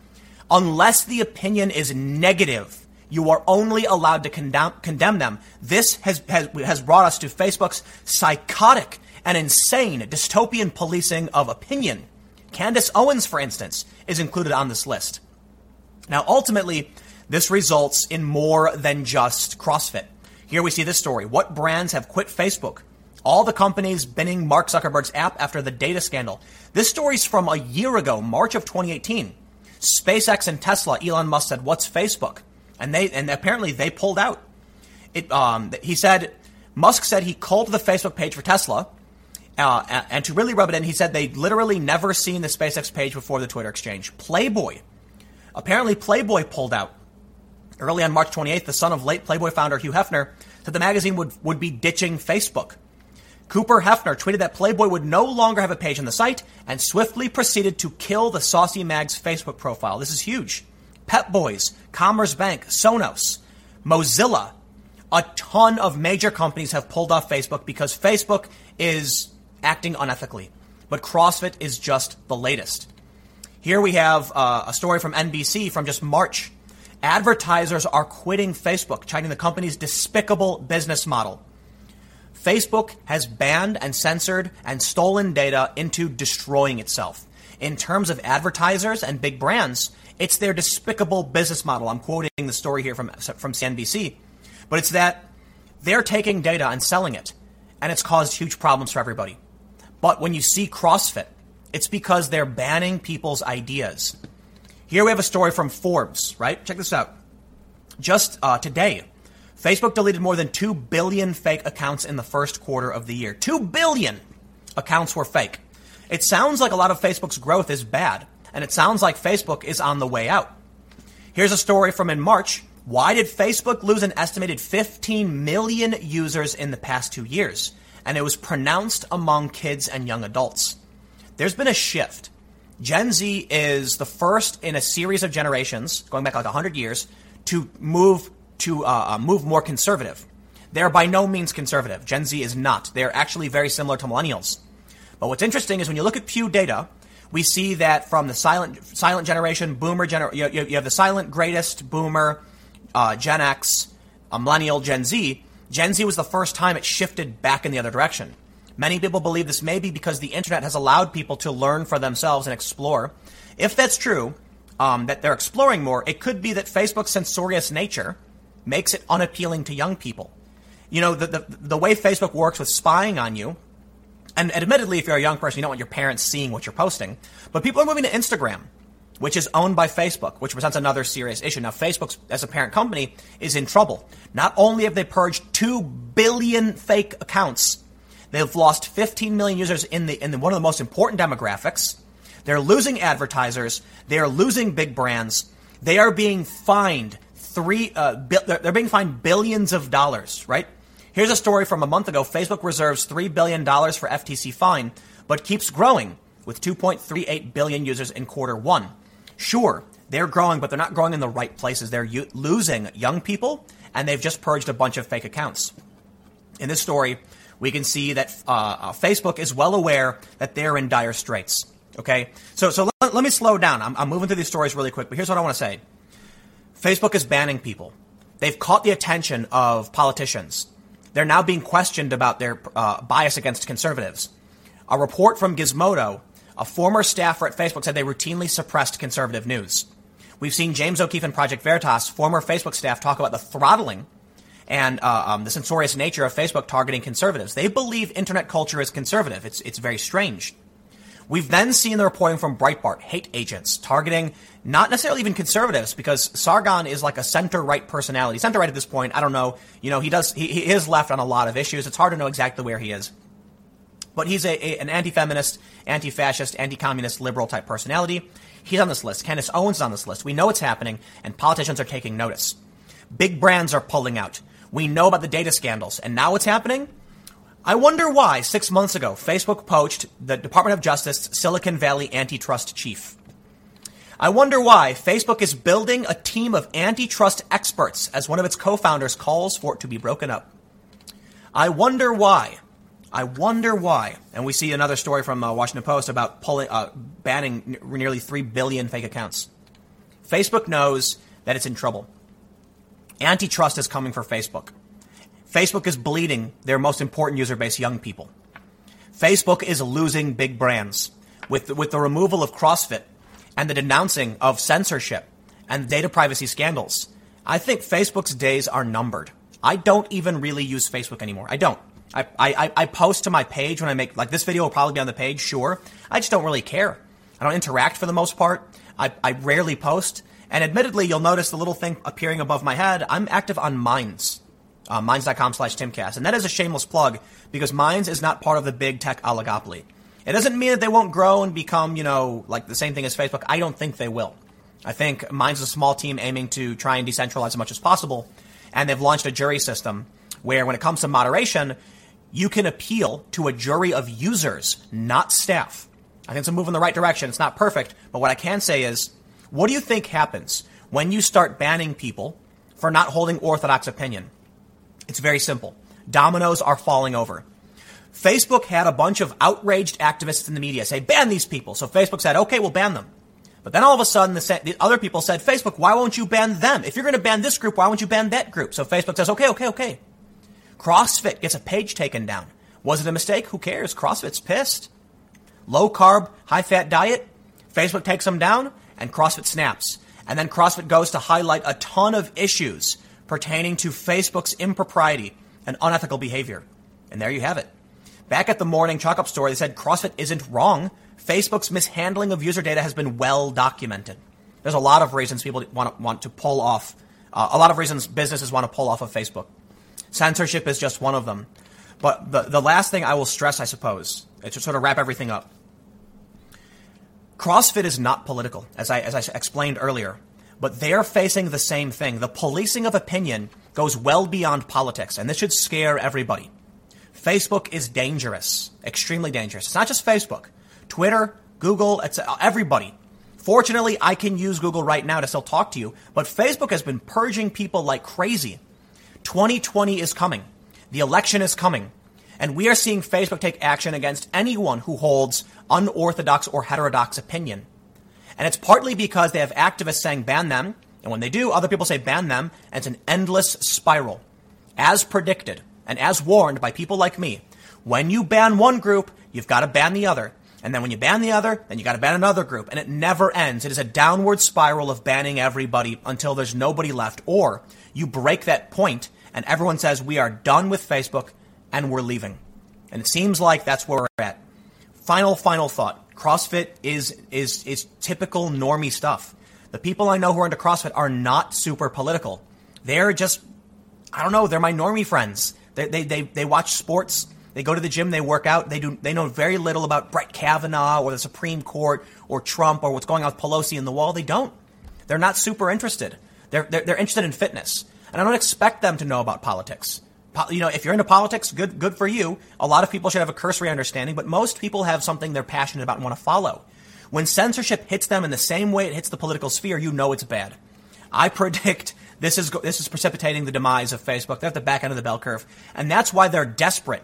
unless the opinion is negative you are only allowed to condemn, condemn them. This has, has, has brought us to Facebook's psychotic and insane dystopian policing of opinion. Candace Owens, for instance, is included on this list. Now, ultimately, this results in more than just CrossFit. Here we see this story. What brands have quit Facebook? All the companies binning Mark Zuckerberg's app after the data scandal. This story's from a year ago, March of 2018. SpaceX and Tesla, Elon Musk said, What's Facebook? and they and apparently they pulled out. It, um, he said Musk said he called the Facebook page for Tesla, uh, and to really rub it in, he said they'd literally never seen the SpaceX page before the Twitter exchange. Playboy, apparently Playboy pulled out. Early on March 28th, the son of late Playboy founder Hugh Hefner said the magazine would, would be ditching Facebook. Cooper Hefner tweeted that Playboy would no longer have a page on the site and swiftly proceeded to kill the Saucy Mag's Facebook profile. This is huge. Pep Boys, Commerce Bank, Sonos, Mozilla, a ton of major companies have pulled off Facebook because Facebook is acting unethically. But CrossFit is just the latest. Here we have uh, a story from NBC from just March. Advertisers are quitting Facebook, citing the company's despicable business model. Facebook has banned and censored and stolen data into destroying itself. In terms of advertisers and big brands, it's their despicable business model. I'm quoting the story here from, from CNBC. But it's that they're taking data and selling it, and it's caused huge problems for everybody. But when you see CrossFit, it's because they're banning people's ideas. Here we have a story from Forbes, right? Check this out. Just uh, today, Facebook deleted more than 2 billion fake accounts in the first quarter of the year. 2 billion accounts were fake. It sounds like a lot of Facebook's growth is bad, and it sounds like Facebook is on the way out. Here's a story from in March. Why did Facebook lose an estimated 15 million users in the past two years? And it was pronounced among kids and young adults. There's been a shift. Gen Z is the first in a series of generations, going back like 100 years, to move to uh, uh, move more conservative. They're by no means conservative. Gen Z is not. They're actually very similar to millennials. But what's interesting is when you look at Pew data, we see that from the silent silent generation, boomer gener, you, you, have the silent greatest boomer, uh, Gen X, a millennial, Gen Z. Gen Z was the first time it shifted back in the other direction. Many people believe this may be because the internet has allowed people to learn for themselves and explore. If that's true, um, that they're exploring more, it could be that Facebook's censorious nature makes it unappealing to young people. You know, the, the, the way Facebook works with spying on you, and admittedly, if you're a young person, you don't want your parents seeing what you're posting, but people are moving to Instagram, which is owned by Facebook, which presents another serious issue. Now, Facebook, as a parent company, is in trouble. Not only have they purged 2 billion fake accounts, they've lost 15 million users in, the, in the, one of the most important demographics. They're losing advertisers. They are losing big brands. They are being fined three. Uh, bi- they're being fined billions of dollars. Right? Here's a story from a month ago. Facebook reserves three billion dollars for FTC fine, but keeps growing with 2.38 billion users in quarter one. Sure, they're growing, but they're not growing in the right places. They're u- losing young people, and they've just purged a bunch of fake accounts. In this story, we can see that uh, uh, Facebook is well aware that they're in dire straits. Okay, so so let, let me slow down. I'm, I'm moving through these stories really quick, but here's what I want to say. Facebook is banning people. They've caught the attention of politicians. They're now being questioned about their uh, bias against conservatives. A report from Gizmodo, a former staffer at Facebook, said they routinely suppressed conservative news. We've seen James O'Keefe and Project Veritas, former Facebook staff, talk about the throttling and uh, um, the censorious nature of Facebook targeting conservatives. They believe internet culture is conservative. It's, it's very strange. We've then seen the reporting from Breitbart, hate agents, targeting not necessarily even conservatives, because Sargon is like a center right personality. Center right at this point, I don't know. You know, he does, he, he is left on a lot of issues. It's hard to know exactly where he is. But he's a, a an anti feminist, anti fascist, anti communist, liberal type personality. He's on this list. Candace Owens is on this list. We know it's happening, and politicians are taking notice. Big brands are pulling out. We know about the data scandals, and now it's happening? I wonder why, six months ago, Facebook poached the Department of Justice Silicon Valley antitrust chief. I wonder why Facebook is building a team of antitrust experts as one of its co founders calls for it to be broken up. I wonder why. I wonder why. And we see another story from uh, Washington Post about pulling, uh, banning n- nearly 3 billion fake accounts. Facebook knows that it's in trouble. Antitrust is coming for Facebook. Facebook is bleeding their most important user base, young people. Facebook is losing big brands with, with the removal of CrossFit and the denouncing of censorship and data privacy scandals. I think Facebook's days are numbered. I don't even really use Facebook anymore. I don't. I, I, I post to my page when I make, like this video will probably be on the page, sure. I just don't really care. I don't interact for the most part. I, I rarely post. And admittedly, you'll notice the little thing appearing above my head. I'm active on Minds uh, minds.com slash timcast. And that is a shameless plug because Minds is not part of the big tech oligopoly. It doesn't mean that they won't grow and become, you know, like the same thing as Facebook. I don't think they will. I think Minds is a small team aiming to try and decentralize as much as possible. And they've launched a jury system where when it comes to moderation, you can appeal to a jury of users, not staff. I think it's a move in the right direction. It's not perfect, but what I can say is, what do you think happens when you start banning people for not holding orthodox opinion? It's very simple. Dominoes are falling over. Facebook had a bunch of outraged activists in the media say, ban these people. So Facebook said, okay, we'll ban them. But then all of a sudden, the, the other people said, Facebook, why won't you ban them? If you're going to ban this group, why won't you ban that group? So Facebook says, okay, okay, okay. CrossFit gets a page taken down. Was it a mistake? Who cares? CrossFit's pissed. Low carb, high fat diet. Facebook takes them down and CrossFit snaps. And then CrossFit goes to highlight a ton of issues pertaining to Facebook's impropriety and unethical behavior. And there you have it. Back at the morning chalk up story, they said CrossFit isn't wrong. Facebook's mishandling of user data has been well documented. There's a lot of reasons people want to, want to pull off Uh, a lot of reasons businesses want to pull off of Facebook. Censorship is just one of them. But the, the last thing I will stress, I suppose, uh, to sort of wrap everything up. CrossFit is not political, as I, as I explained earlier, but they're facing the same thing. The policing of opinion goes well beyond politics, and this should scare everybody. Facebook is dangerous, extremely dangerous. It's not just Facebook, Twitter, Google, it's everybody. Fortunately, I can use Google right now to still talk to you, but Facebook has been purging people like crazy. 2020 is coming. The election is coming. And we are seeing Facebook take action against anyone who holds unorthodox or heterodox opinion. And it's partly because they have activists saying ban them. And when they do, other people say ban them. And it's an endless spiral. As predicted and as warned by people like me, when you ban one group, you've got to ban the other. And then when you ban the other, then you got to ban another group. And it never ends. It is a downward spiral of banning everybody until there's nobody left. Or you break that point and everyone says we are done with Facebook and we're leaving. And it seems like that's where we're at. Final, final thought. CrossFit is, is, is typical normie stuff. The people I know who are into CrossFit are not super political. They're just, I don't know, they're my normie friends. They, they, they, they watch sports. They go to the gym, they work out. They do. They know very little about Brett Kavanaugh or the Supreme Court or Trump or what's going on with Pelosi in the wall. They don't. They're not super interested. They're, they're, they're interested in fitness. And I don't expect them to know about politics. Po- you know, if you're into politics, good, good for you. A lot of people should have a cursory understanding, but most people have something they're passionate about and want to follow. When censorship hits them in the same way it hits the political sphere, you know it's bad. I predict this is this is precipitating the demise of Facebook. They're at the back end of the bell curve, and that's why they're desperate.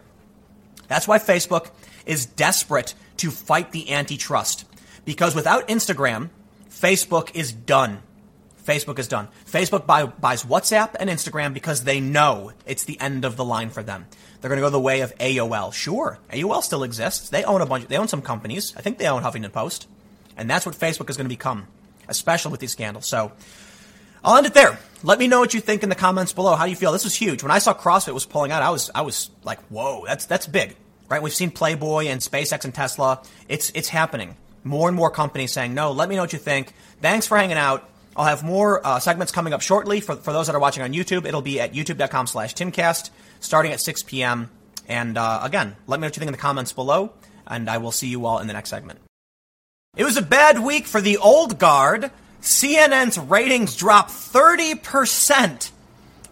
That's why Facebook is desperate to fight the antitrust because without Instagram, Facebook is done. Facebook is done. Facebook buy, buys WhatsApp and Instagram because they know it's the end of the line for them. They're going to go the way of AOL. Sure, AOL still exists. They own a bunch. They own some companies. I think they own Huffington Post, and that's what Facebook is going to become, especially with these scandals. So. I'll end it there. Let me know what you think in the comments below. How do you feel? This was huge. When I saw CrossFit was pulling out, I was I was like, whoa, that's that's big, right? We've seen Playboy and SpaceX and Tesla. It's it's happening. More and more companies saying no. Let me know what you think. Thanks for hanging out. I'll have more uh, segments coming up shortly. For, for those that are watching on YouTube, it'll be at youtube.com slash timcast starting at 6 p.m. And uh, again, let me know what you think in the comments below, and I will see you all in the next segment. It was a bad week for the old guard. CNN's ratings dropped 30%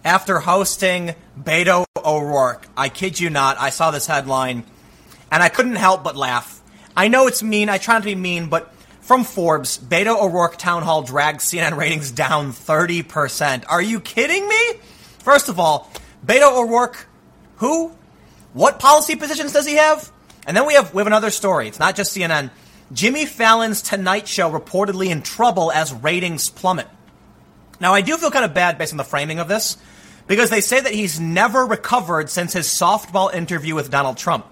after hosting Beto O'Rourke. I kid you not, I saw this headline and I couldn't help but laugh. I know it's mean, I try not to be mean, but from Forbes, Beto O'Rourke Town Hall dragged CNN ratings down 30%. Are you kidding me? First of all, Beto O'Rourke, who? What policy positions does he have? And then we have we have another story. It's not just CNN. Jimmy Fallon's Tonight Show reportedly in trouble as ratings plummet. Now, I do feel kind of bad based on the framing of this because they say that he's never recovered since his softball interview with Donald Trump.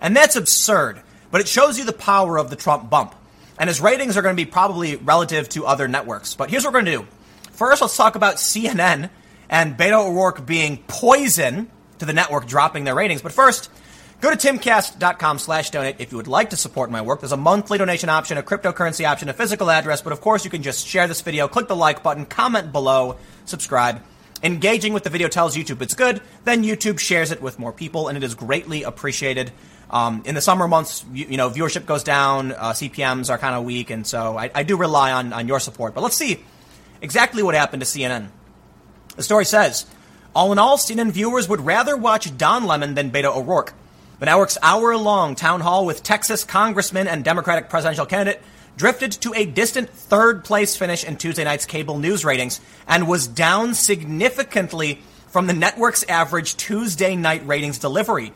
And that's absurd, but it shows you the power of the Trump bump. And his ratings are going to be probably relative to other networks. But here's what we're going to do. First, let's talk about CNN and Beto O'Rourke being poison to the network, dropping their ratings. But first, go to timcast.com slash donate if you would like to support my work. There's a monthly donation option, a cryptocurrency option, a physical address. But of course, you can just share this video, click the like button, comment below, subscribe. Engaging with the video tells YouTube it's good, then YouTube shares it with more people, and it is greatly appreciated. Um, in the summer months, you, you know, viewership goes down, uh, CPMS are kind of weak, and so I, I do rely on, on your support. But let's see exactly what happened to CNN. The story says, all in all, CNN viewers would rather watch Don Lemon than Beto O'Rourke. The network's hour-long town hall with Texas congressman and Democratic presidential candidate drifted to a distant third place finish in Tuesday night's cable news ratings and was down significantly from the network's average Tuesday night ratings delivery.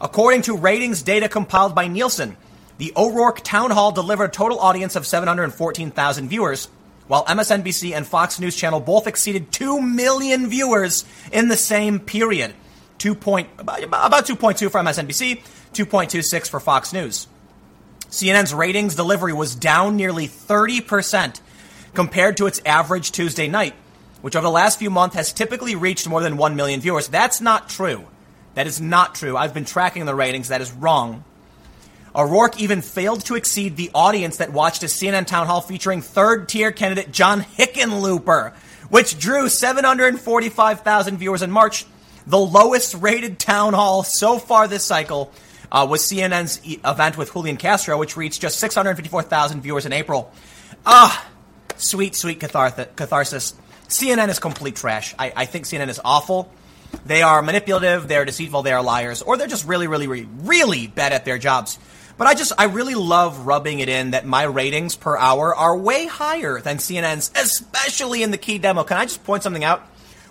According to ratings data compiled by Nielsen, the O'Rourke Town Hall delivered a total audience of 714,000 viewers, while MSNBC and Fox News Channel both exceeded 2 million viewers in the same period. 2 point, about 2.2 for MSNBC, 2.26 for Fox News. CNN's ratings delivery was down nearly 30% compared to its average Tuesday night, which over the last few months has typically reached more than 1 million viewers. That's not true. That is not true. I've been tracking the ratings. That is wrong. O'Rourke even failed to exceed the audience that watched a CNN town hall featuring third tier candidate John Hickenlooper, which drew 745,000 viewers in March. The lowest rated town hall so far this cycle uh, was CNN's event with Julian Castro, which reached just 654,000 viewers in April. Ah, sweet, sweet catharth- catharsis. CNN is complete trash. I, I think CNN is awful. They are manipulative, they're deceitful, they are liars, or they're just really, really, really, really bad at their jobs. But I just, I really love rubbing it in that my ratings per hour are way higher than CNN's, especially in the key demo. Can I just point something out?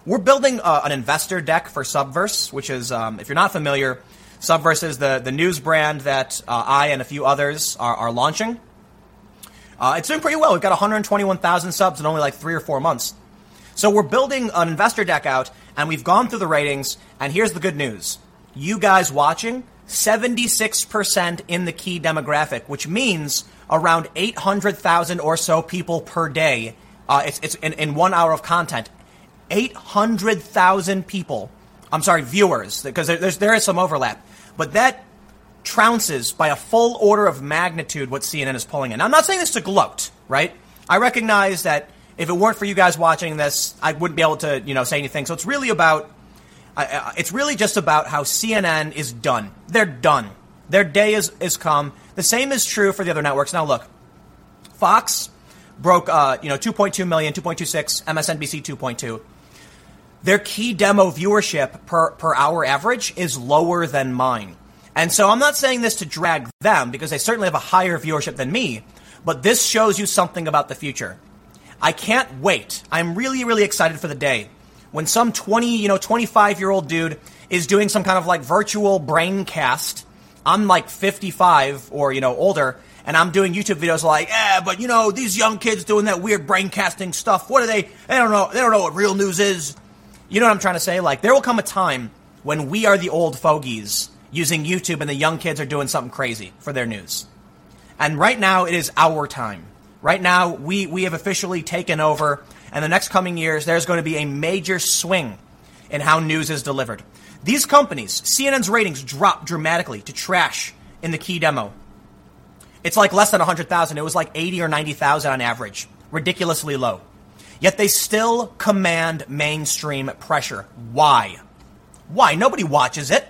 We're building uh, an investor deck for Subverse, which is, um, if you're not familiar, Subverse is the, the news brand that uh, I and a few others are, are launching. Uh, it's doing pretty well. We've got 121,000 subs in only like three or four months. So we're building an investor deck out, and we've gone through the ratings. And here's the good news: you guys watching, 76% in the key demographic, which means around 800,000 or so people per day. Uh, it's it's in, in one hour of content. 800,000 people. I'm sorry, viewers, because there, there's, there is some overlap. But that trounces by a full order of magnitude what CNN is pulling in. Now, I'm not saying this to gloat, right? I recognize that if it weren't for you guys watching this, I wouldn't be able to, you know, say anything. So it's really about uh, it's really just about how CNN is done. They're done. Their day is, is come. The same is true for the other networks. Now, look, Fox broke, uh, you know, 2.2 million, 2.26, MSNBC 2.2. Their key demo viewership per, per hour average is lower than mine. And so I'm not saying this to drag them because they certainly have a higher viewership than me, but this shows you something about the future. I can't wait. I'm really, really excited for the day when some 20, you know, 25 year old dude is doing some kind of like virtual brain cast. I'm like 55 or, you know, older, and I'm doing YouTube videos like, eh, but you know, these young kids doing that weird brain casting stuff, what are they? They don't know, they don't know what real news is. You know what I'm trying to say? Like, there will come a time when we are the old fogies using YouTube and the young kids are doing something crazy for their news. And right now, it is our time. Right now, we, we have officially taken over and the next coming years, there's going to be a major swing in how news is delivered. These companies, CNN's ratings dropped dramatically to trash in the key demo. It's like less than 100,000. It was like 80 or 90,000 on average. Ridiculously low. Yet they still command mainstream pressure. Why? Why? Nobody watches it.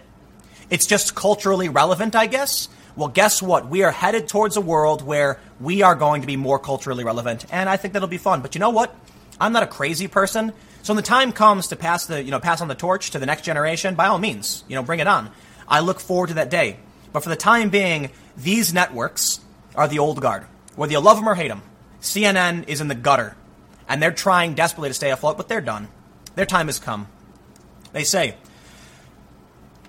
It's just culturally relevant, I guess. Well, guess what? We are headed towards a world where we are going to be more culturally relevant, and I think that'll be fun. But you know what? I'm not a crazy person. So when the time comes to pass the, you know, pass on the torch to the next generation, by all means, you know, bring it on. I look forward to that day. But for the time being, these networks are the old guard. Whether you love them or hate them, CNN is in the gutter. And they're trying desperately to stay afloat, but they're done. Their time has come. They say,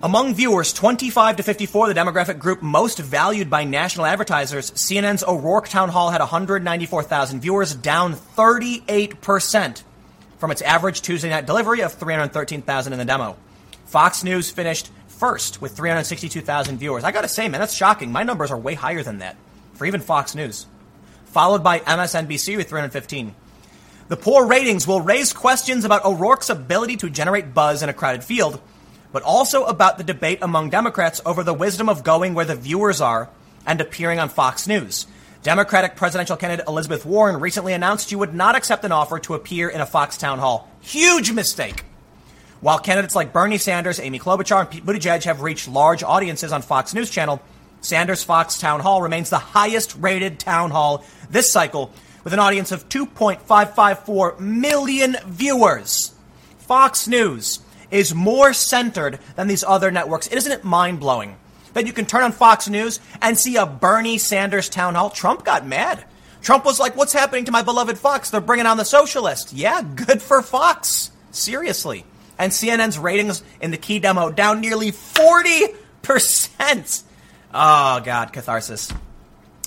among viewers 25 to 54, the demographic group most valued by national advertisers, CNN's O'Rourke Town Hall had 194,000 viewers, down 38% from its average Tuesday night delivery of 313,000 in the demo. Fox News finished first with 362,000 viewers. I gotta say, man, that's shocking. My numbers are way higher than that for even Fox News. Followed by MSNBC with 315. The poor ratings will raise questions about O'Rourke's ability to generate buzz in a crowded field but also about the debate among Democrats over the wisdom of going where the viewers are and appearing on Fox News. Democratic presidential candidate Elizabeth Warren recently announced she would not accept an offer to appear in a Fox town hall. Huge mistake. While candidates like Bernie Sanders, Amy Klobuchar, and Pete Buttigieg have reached large audiences on Fox News Channel, Sanders Fox Town Hall remains the highest rated town hall this cycle with an audience of 2.554 million viewers. Fox News is more centered than these other networks. Isn't it mind blowing that you can turn on Fox News and see a Bernie Sanders town hall? Trump got mad. Trump was like, What's happening to my beloved Fox? They're bringing on the socialist. Yeah, good for Fox. Seriously. And CNN's ratings in the key demo down nearly 40%. Oh, God, catharsis.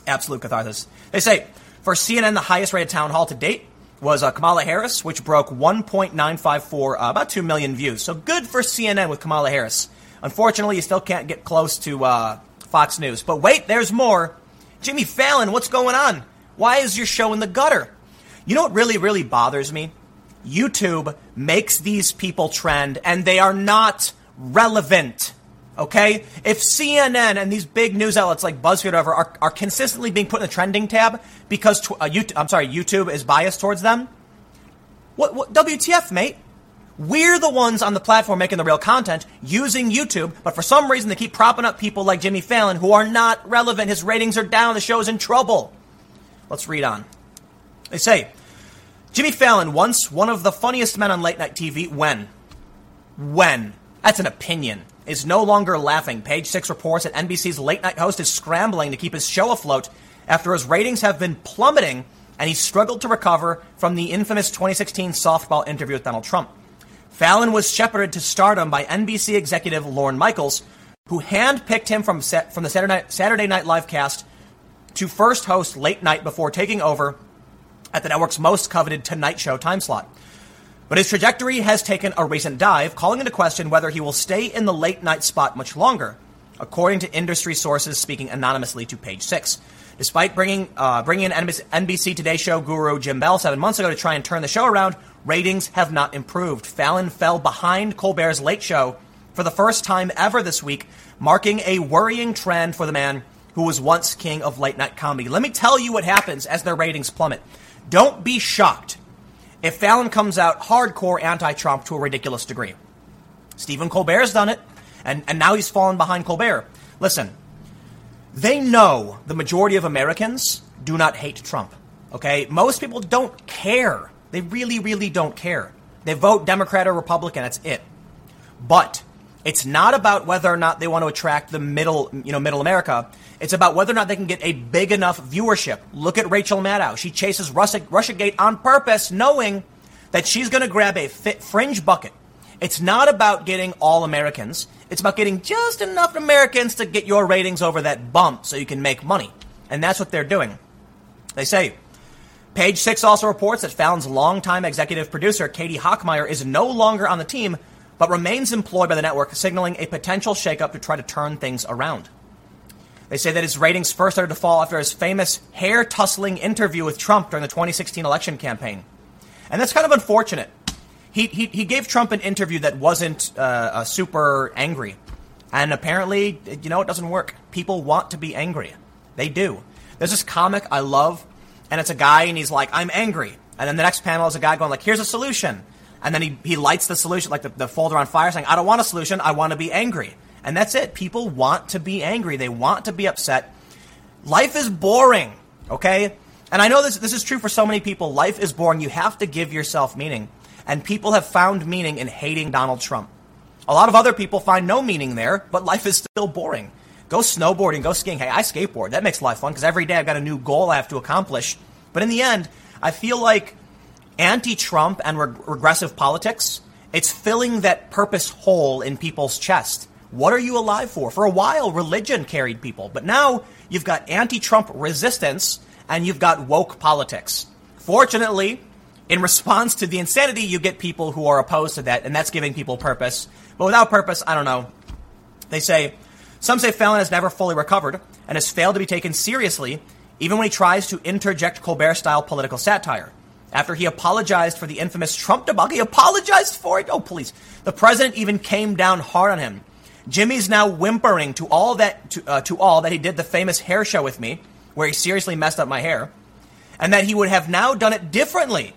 Absolute catharsis. They say, for CNN, the highest rated town hall to date was uh, Kamala Harris, which broke 1.954, uh, about 2 million views. So good for CNN with Kamala Harris. Unfortunately, you still can't get close to uh, Fox News. But wait, there's more. Jimmy Fallon, what's going on? Why is your show in the gutter? You know what really, really bothers me? YouTube makes these people trend, and they are not relevant. Okay? If CNN and these big news outlets like BuzzFeed or whatever are, are consistently being put in the trending tab because, tw- uh, YouTube, I'm sorry, YouTube is biased towards them, What, what WTF, mate? We're the ones on the platform making the real content using YouTube, but for some reason they keep propping up people like Jimmy Fallon who are not relevant. His ratings are down. The show's in trouble. Let's read on. They say Jimmy Fallon, once one of the funniest men on late night TV, when? When? That's an opinion. Is no longer laughing. Page six reports that NBC's late night host is scrambling to keep his show afloat after his ratings have been plummeting and he struggled to recover from the infamous 2016 softball interview with Donald Trump. Fallon was shepherded to stardom by NBC executive Lorne Michaels, who handpicked him from, set, from the Saturday Night, Saturday Night Live cast to first host late night before taking over at the network's most coveted Tonight Show time slot. But his trajectory has taken a recent dive, calling into question whether he will stay in the late night spot much longer, according to industry sources speaking anonymously to Page Six. Despite bringing uh, bringing in NBC Today Show guru Jim Bell seven months ago to try and turn the show around, ratings have not improved. Fallon fell behind Colbert's Late Show for the first time ever this week, marking a worrying trend for the man who was once king of late night comedy. Let me tell you what happens as their ratings plummet. Don't be shocked if Fallon comes out hardcore anti Trump to a ridiculous degree. Stephen Colbert's done it, and, and now he's fallen behind Colbert. Listen, they know the majority of Americans do not hate Trump. Okay? Most people don't care they really, really don't care. They vote Democrat or Republican. That's it. But it's not about whether or not they want to attract the middle, you know, middle America. It's about whether or not they can get a big enough viewership. Look at Rachel Maddow. She chases Russia, Russiagate on purpose, knowing that she's going to grab a fit, fringe bucket. It's not about getting all Americans. It's about getting just enough Americans to get your ratings over that bump so you can make money. And that's what they're doing. They say Page Six also reports that Fallon's longtime executive producer, Katie Hockmeyer, is no longer on the team, but remains employed by the network, signaling a potential shakeup to try to turn things around. They say that his ratings first started to fall after his famous hair tussling interview with Trump during the 2016 election campaign. And that's kind of unfortunate. He, he, he gave Trump an interview that wasn't uh, uh, super angry. And apparently, you know, it doesn't work. People want to be angry. They do. There's this comic I love and it's a guy and he's like, I'm angry. And then the next panel is a guy going like, here's a solution. And then he, he lights the solution, like the, the folder on fire, saying, I don't want a solution, I want to be angry. And that's it. People want to be angry. They want to be upset. Life is boring, okay? And I know this, this is true for so many people. Life is boring. You have to give yourself meaning. And people have found meaning in hating Donald Trump. A lot of other people find no meaning there, but life is still boring. Go snowboarding, go skiing. Hey, I skateboard. That makes life fun because every day I've got a new goal I have to accomplish. But in the end, I feel like anti-Trump and regressive politics, it's filling that purpose hole in people's chest. What are you alive for? For a while, religion carried people, but now you've got anti-Trump resistance and you've got woke politics. Fortunately, in response to the insanity, you get people who are opposed to that, and that's giving people purpose. But without purpose, I don't know. They say some say Fallon has never fully recovered and has failed to be taken seriously, even when he tries to interject Colbert style political satire. After he apologized for the infamous Trump debacle, he apologized for it? Oh, please. The president even came down hard on him. Jimmy's now whimpering to all that to, uh, to all that he did the famous hair show with me, where he seriously messed up my hair, and that he would have now done it differently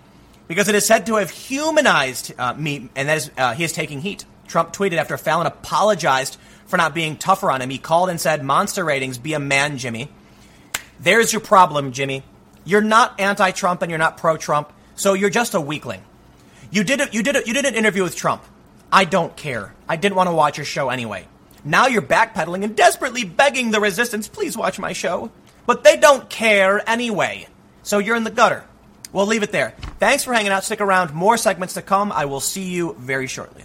because it is said to have humanized uh, me, and that is uh, he is taking heat. Trump tweeted after Fallon apologized for not being tougher on him. He called and said, Monster ratings, be a man, Jimmy. There's your problem, Jimmy. You're not anti Trump and you're not pro Trump, so you're just a weakling. You did, a, you, did a, you did an interview with Trump. I don't care. I didn't want to watch your show anyway. Now you're backpedaling and desperately begging the resistance, please watch my show. But they don't care anyway. So you're in the gutter. We'll leave it there. Thanks for hanging out. Stick around. More segments to come. I will see you very shortly.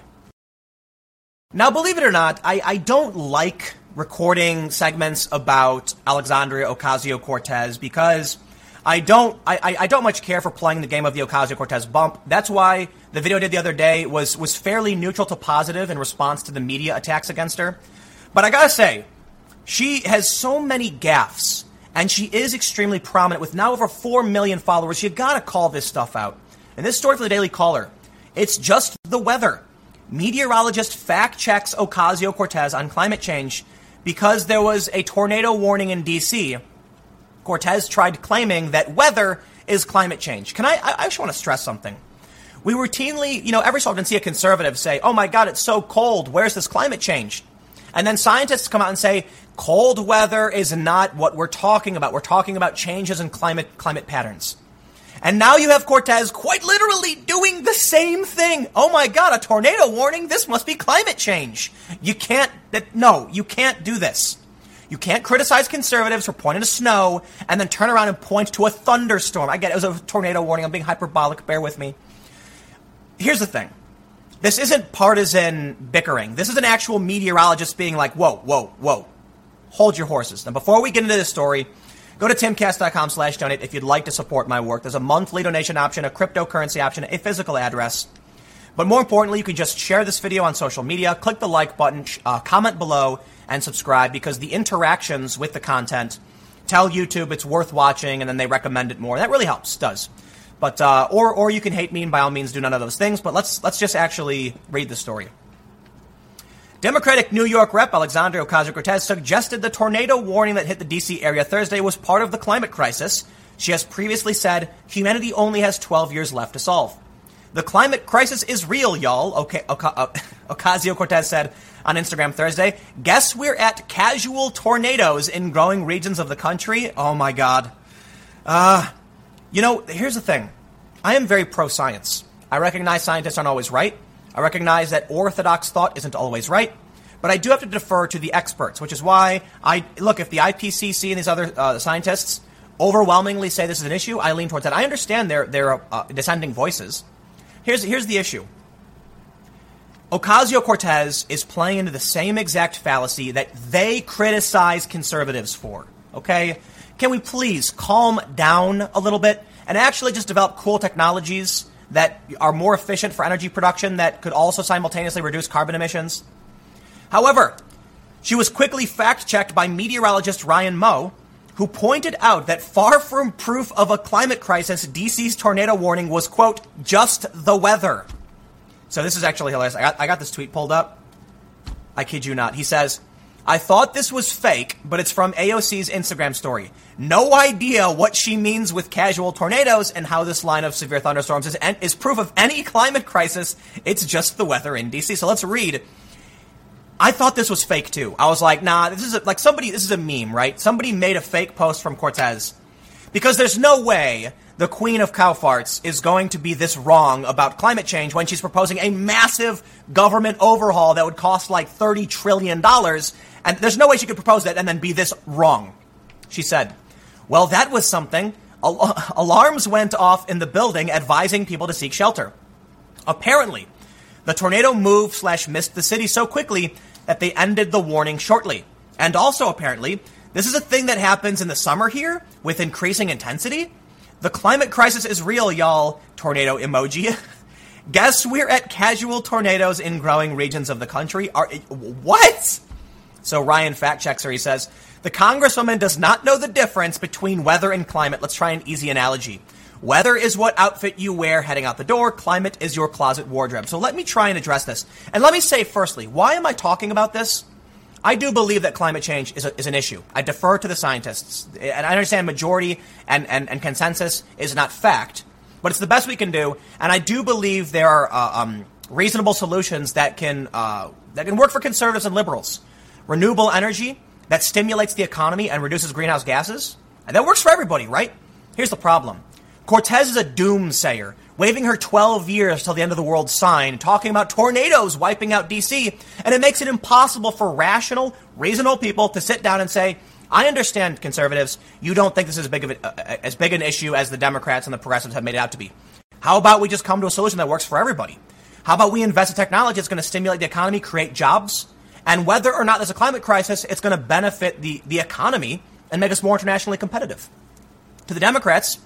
Now, believe it or not, I, I don't like recording segments about Alexandria Ocasio Cortez because I don't I, I don't much care for playing the game of the Ocasio Cortez bump. That's why the video I did the other day was was fairly neutral to positive in response to the media attacks against her. But I gotta say, she has so many gaffes, and she is extremely prominent with now over four million followers. You gotta call this stuff out. And this story for the Daily Caller, it's just the weather meteorologist fact checks Ocasio Cortez on climate change because there was a tornado warning in D.C. Cortez tried claiming that weather is climate change. Can I? I just want to stress something. We routinely, you know, every so often see a conservative say, oh my God, it's so cold. Where's this climate change? And then scientists come out and say, cold weather is not what we're talking about. We're talking about changes in climate, climate patterns. And now you have Cortez quite literally doing the same thing. Oh my God, a tornado warning? This must be climate change. You can't, no, you can't do this. You can't criticize conservatives for pointing to snow and then turn around and point to a thunderstorm. I get it, it was a tornado warning. I'm being hyperbolic. Bear with me. Here's the thing. This isn't partisan bickering. This is an actual meteorologist being like, whoa, whoa, whoa. Hold your horses. Now, before we get into this story, go to timcast.com slash donate if you'd like to support my work. There's a monthly donation option, a cryptocurrency option, a physical address. But more importantly, you can just share this video on social media, click the like button, uh, comment below, and subscribe because the interactions with the content tell YouTube it's worth watching and then they recommend it more. That really helps, does. But uh, or or you can hate me and by all means do none of those things. But let's let's just actually read the story. Democratic New York Rep Alexandria Ocasio Cortez suggested the tornado warning that hit the D.C. area Thursday was part of the climate crisis. She has previously said humanity only has 12 years left to solve. The climate crisis is real, y'all, okay, uh, Ocasio Cortez said on Instagram Thursday. Guess we're at casual tornadoes in growing regions of the country? Oh my God. Uh, you know, here's the thing I am very pro science. I recognize scientists aren't always right. I recognize that orthodox thought isn't always right. But I do have to defer to the experts, which is why I look, if the IPCC and these other uh, scientists overwhelmingly say this is an issue, I lean towards that. I understand their, their uh, dissenting voices. Here's, here's the issue Ocasio Cortez is playing into the same exact fallacy that they criticize conservatives for. Okay? Can we please calm down a little bit and actually just develop cool technologies that are more efficient for energy production that could also simultaneously reduce carbon emissions? However, she was quickly fact checked by meteorologist Ryan Maue, who pointed out that far from proof of a climate crisis, DC's tornado warning was, quote, just the weather. So this is actually hilarious. I got, I got this tweet pulled up. I kid you not. He says, I thought this was fake, but it's from AOC's Instagram story. No idea what she means with casual tornadoes and how this line of severe thunderstorms is, is proof of any climate crisis. It's just the weather in DC. So let's read. I thought this was fake too. I was like, nah, this is a, like somebody, this is a meme, right? Somebody made a fake post from Cortez because there's no way the queen of cow farts is going to be this wrong about climate change when she's proposing a massive government overhaul that would cost like $30 trillion. And there's no way she could propose that and then be this wrong. She said, Well, that was something. Al- alarms went off in the building advising people to seek shelter. Apparently, the tornado moved slash missed the city so quickly that they ended the warning shortly. And also, apparently, this is a thing that happens in the summer here with increasing intensity. The climate crisis is real, y'all. Tornado emoji. Guess we're at casual tornadoes in growing regions of the country. Are what? So Ryan fact checks her. He says the congresswoman does not know the difference between weather and climate. Let's try an easy analogy. Weather is what outfit you wear heading out the door. Climate is your closet wardrobe. So let me try and address this. And let me say firstly, why am I talking about this? I do believe that climate change is, a, is an issue. I defer to the scientists. And I understand majority and, and, and consensus is not fact, but it's the best we can do. And I do believe there are uh, um, reasonable solutions that can, uh, that can work for conservatives and liberals. Renewable energy that stimulates the economy and reduces greenhouse gases. And that works for everybody, right? Here's the problem Cortez is a doomsayer waving her 12 years till the end of the world sign, talking about tornadoes wiping out DC, and it makes it impossible for rational, reasonable people to sit down and say, I understand, conservatives, you don't think this is as big, of a, uh, as big an issue as the Democrats and the progressives have made it out to be. How about we just come to a solution that works for everybody? How about we invest in technology that's going to stimulate the economy, create jobs, and whether or not there's a climate crisis, it's going to benefit the, the economy and make us more internationally competitive. To the Democrats,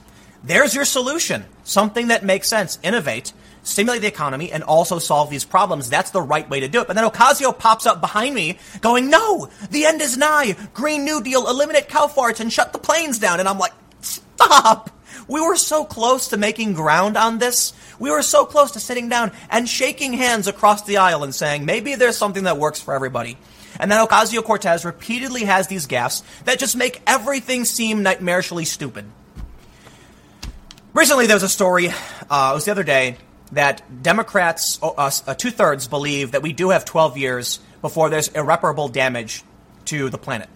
there's your solution. Something that makes sense. Innovate, stimulate the economy, and also solve these problems. That's the right way to do it. But then Ocasio pops up behind me going, no, the end is nigh. Green New Deal, eliminate cow farts and shut the planes down. And I'm like, stop. We were so close to making ground on this. We were so close to sitting down and shaking hands across the aisle and saying, maybe there's something that works for everybody. And then Ocasio Cortez repeatedly has these gaffes that just make everything seem nightmarishly stupid. Recently, there was a story, uh, it was the other day, that Democrats, uh, uh, two thirds, believe that we do have 12 years before there's irreparable damage to the planet.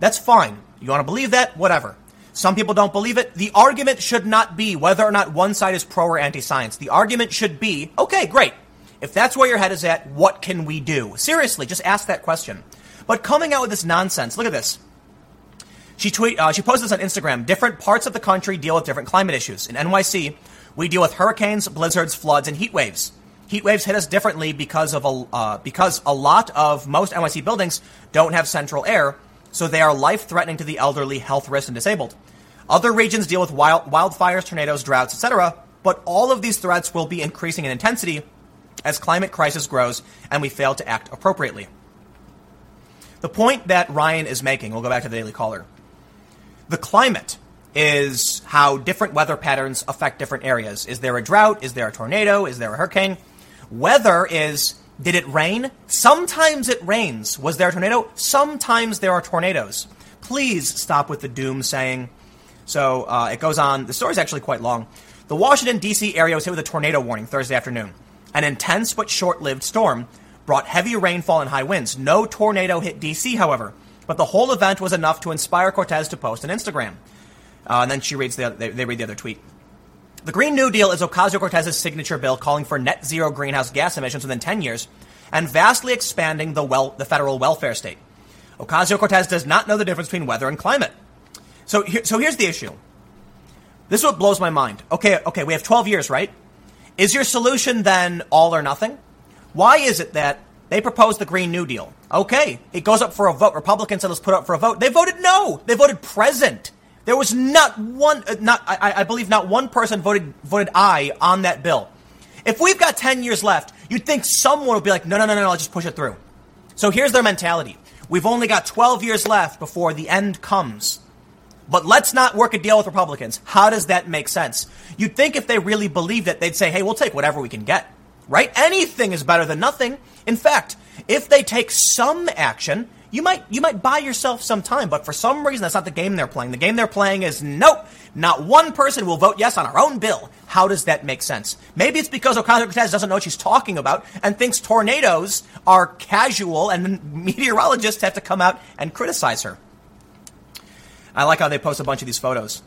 That's fine. You want to believe that? Whatever. Some people don't believe it. The argument should not be whether or not one side is pro or anti science. The argument should be okay, great. If that's where your head is at, what can we do? Seriously, just ask that question. But coming out with this nonsense, look at this. She tweet, uh, she posted this on Instagram. Different parts of the country deal with different climate issues. In NYC, we deal with hurricanes, blizzards, floods, and heat waves. Heat waves hit us differently because of a uh, because a lot of most NYC buildings don't have central air, so they are life threatening to the elderly, health risk, and disabled. Other regions deal with wild, wildfires, tornadoes, droughts, etc. But all of these threats will be increasing in intensity as climate crisis grows and we fail to act appropriately. The point that Ryan is making, we'll go back to the Daily Caller. The climate is how different weather patterns affect different areas. Is there a drought? Is there a tornado? Is there a hurricane? Weather is did it rain? Sometimes it rains. Was there a tornado? Sometimes there are tornadoes. Please stop with the doom saying. So uh, it goes on. The story is actually quite long. The Washington, D.C. area was hit with a tornado warning Thursday afternoon. An intense but short lived storm brought heavy rainfall and high winds. No tornado hit D.C., however, but the whole event was enough to inspire Cortez to post an Instagram. Uh, and then she reads the, they, they read the other tweet. The Green New Deal is Ocasio Cortez's signature bill calling for net zero greenhouse gas emissions within 10 years and vastly expanding the, well, the federal welfare state. Ocasio Cortez does not know the difference between weather and climate. So, so here's the issue. This is what blows my mind. Okay, okay, we have 12 years, right? Is your solution then all or nothing? Why is it that they proposed the Green New Deal? Okay, it goes up for a vote. Republicans said let's put up for a vote. They voted no. They voted present. There was not one, uh, not I, I believe, not one person voted voted aye on that bill. If we've got 10 years left, you'd think someone would be like, no, no, no, no, no, let's just push it through. So here's their mentality. We've only got 12 years left before the end comes. But let's not work a deal with Republicans. How does that make sense? You'd think if they really believed it, they'd say, hey, we'll take whatever we can get. Right? Anything is better than nothing. In fact, if they take some action, you might you might buy yourself some time, but for some reason that's not the game they're playing. The game they're playing is nope, not one person will vote yes on our own bill. How does that make sense? Maybe it's because Ocasio Cortez doesn't know what she's talking about and thinks tornadoes are casual, and meteorologists have to come out and criticize her. I like how they post a bunch of these photos.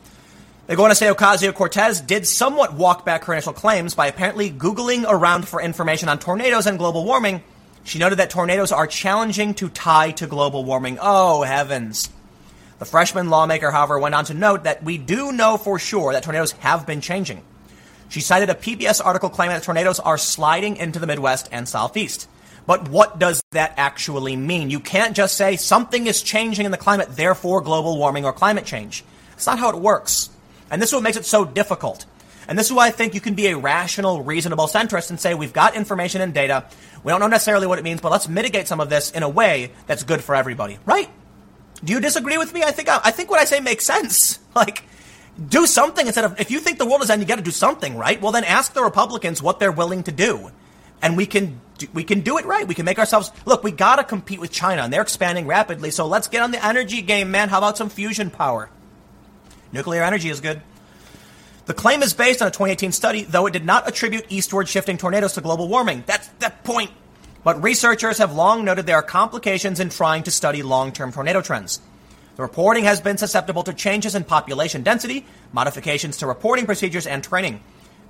They go on to say Ocasio Cortez did somewhat walk back her initial claims by apparently Googling around for information on tornadoes and global warming she noted that tornadoes are challenging to tie to global warming. Oh, heavens. The freshman lawmaker, however, went on to note that we do know for sure that tornadoes have been changing. She cited a PBS article claiming that tornadoes are sliding into the Midwest and Southeast. But what does that actually mean? You can't just say something is changing in the climate, therefore global warming or climate change. It's not how it works. And this is what makes it so difficult. And this is why I think you can be a rational, reasonable centrist and say we've got information and data. We don't know necessarily what it means, but let's mitigate some of this in a way that's good for everybody. Right? Do you disagree with me? I think I think what I say makes sense. Like, do something instead of if you think the world is ending, you got to do something, right? Well, then ask the Republicans what they're willing to do, and we can do, we can do it right. We can make ourselves look. We got to compete with China, and they're expanding rapidly. So let's get on the energy game, man. How about some fusion power? Nuclear energy is good. The claim is based on a 2018 study, though it did not attribute eastward shifting tornadoes to global warming. That's the point. But researchers have long noted there are complications in trying to study long term tornado trends. The reporting has been susceptible to changes in population density, modifications to reporting procedures, and training.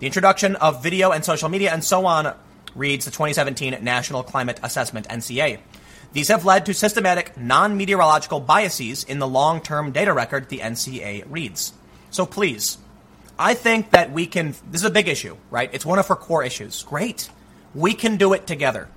The introduction of video and social media and so on reads the 2017 National Climate Assessment, NCA. These have led to systematic non meteorological biases in the long term data record, the NCA reads. So please, I think that we can. This is a big issue, right? It's one of her core issues. Great. We can do it together.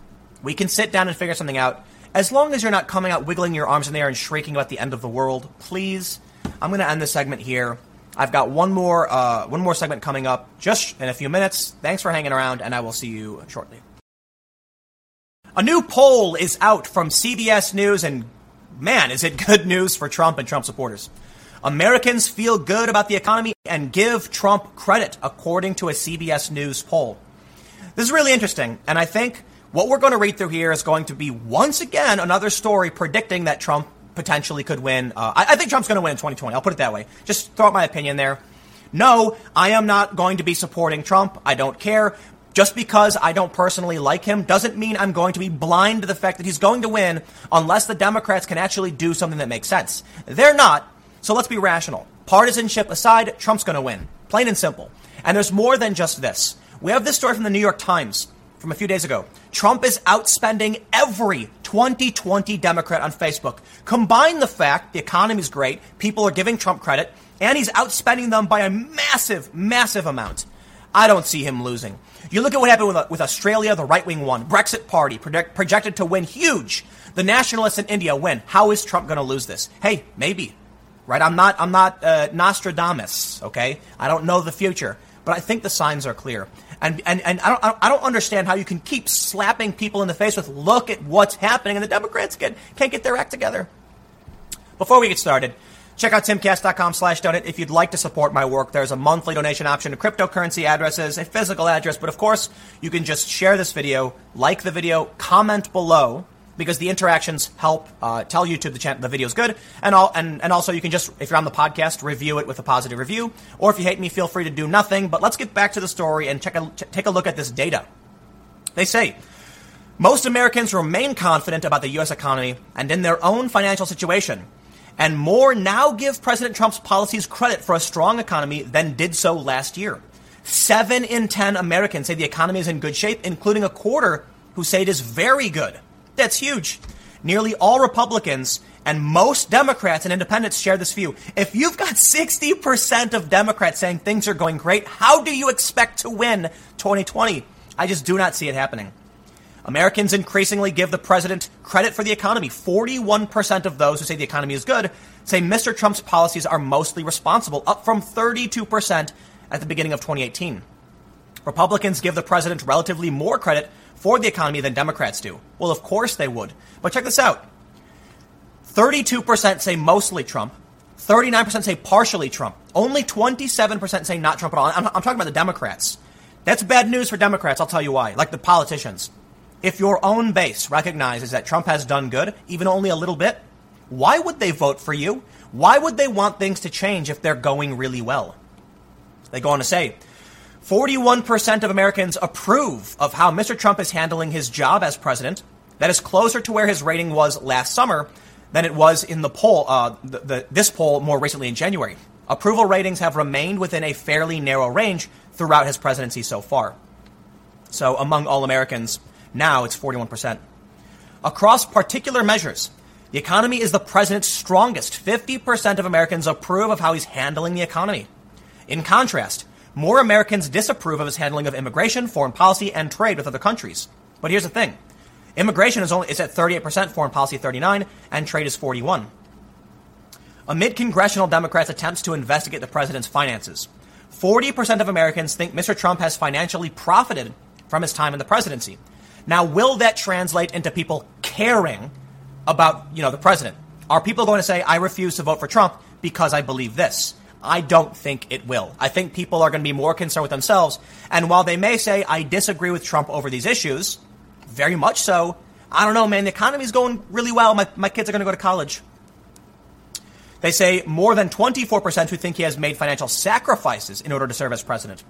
We can sit down and figure something out. As long as you're not coming out wiggling your arms in the air and shrieking about the end of the world, please. I'm going to end this segment here. I've got one more uh, one more segment coming up just in a few minutes. Thanks for hanging around, and I will see you shortly. A new poll is out from CBS News, and man, is it good news for Trump and Trump supporters. Americans feel good about the economy and give Trump credit, according to a CBS News poll. This is really interesting, and I think what we're going to read through here is going to be once again another story predicting that Trump potentially could win. Uh, I, I, think Trump's going to win in 2020. I'll put it that way. Just throw out my opinion there. No, I am not going to be supporting Trump. I don't care. Just because I don't personally like him doesn't mean I'm going to be blind to the fact that he's going to win unless the Democrats can actually do something that makes sense. They're not, so let's be rational. Partisanship aside, Trump's going to win. Plain and simple. And there's more than just this. We have this story from the New York Times from a few days ago. Trump is outspending every 2020 Democrat on Facebook. Combine the fact the economy is great, people are giving Trump credit, and he's outspending them by a massive, massive amount. I don't see him losing. You look at what happened with, uh, with Australia, the right wing won. Brexit Party project, projected to win huge. The nationalists in India win. How is Trump going to lose this? Hey, maybe. Right? I'm not. I'm not uh, Nostradamus. Okay. I don't know the future, but I think the signs are clear. And and and I don't. I don't understand how you can keep slapping people in the face with "Look at what's happening," and the Democrats get, can't get their act together. Before we get started. Check out timcast.com slash donate if you'd like to support my work. There's a monthly donation option, a cryptocurrency addresses, a physical address, but of course, you can just share this video, like the video, comment below, because the interactions help uh, tell YouTube the, the video is good, and, all, and, and also you can just, if you're on the podcast, review it with a positive review, or if you hate me, feel free to do nothing. But let's get back to the story and check take a look at this data. They say most Americans remain confident about the U.S. economy and in their own financial situation and more now give President Trump's policies credit for a strong economy than did so last year. Seven in 10 Americans say the economy is in good shape, including a quarter who say it is very good. That's huge. Nearly all Republicans and most Democrats and independents share this view. If you've got 60% of Democrats saying things are going great, how do you expect to win 2020? I just do not see it happening. Americans increasingly give the president credit for the economy. 41% of those who say the economy is good say Mr. Trump's policies are mostly responsible, up from 32% at the beginning of 2018. Republicans give the president relatively more credit for the economy than Democrats do. Well, of course they would. But check this out 32% say mostly Trump, 39% say partially Trump, only 27% say not Trump at all. I'm, I'm talking about the Democrats. That's bad news for Democrats, I'll tell you why, like the politicians. If your own base recognizes that Trump has done good, even only a little bit, why would they vote for you? Why would they want things to change if they're going really well? They go on to say 41% of Americans approve of how Mr. Trump is handling his job as president. That is closer to where his rating was last summer than it was in the poll, uh, the, the, this poll more recently in January. Approval ratings have remained within a fairly narrow range throughout his presidency so far. So, among all Americans, now it's 41%. Across particular measures, the economy is the president's strongest. 50% of Americans approve of how he's handling the economy. In contrast, more Americans disapprove of his handling of immigration, foreign policy, and trade with other countries. But here's the thing. Immigration is only is at 38%, foreign policy 39, and trade is 41. Amid congressional Democrats' attempts to investigate the president's finances, 40% of Americans think Mr. Trump has financially profited from his time in the presidency. Now, will that translate into people caring about, you know, the president? Are people going to say, I refuse to vote for Trump because I believe this? I don't think it will. I think people are going to be more concerned with themselves. And while they may say, I disagree with Trump over these issues, very much so, I don't know, man, the economy's going really well. My, my kids are going to go to college. They say more than 24% who think he has made financial sacrifices in order to serve as president.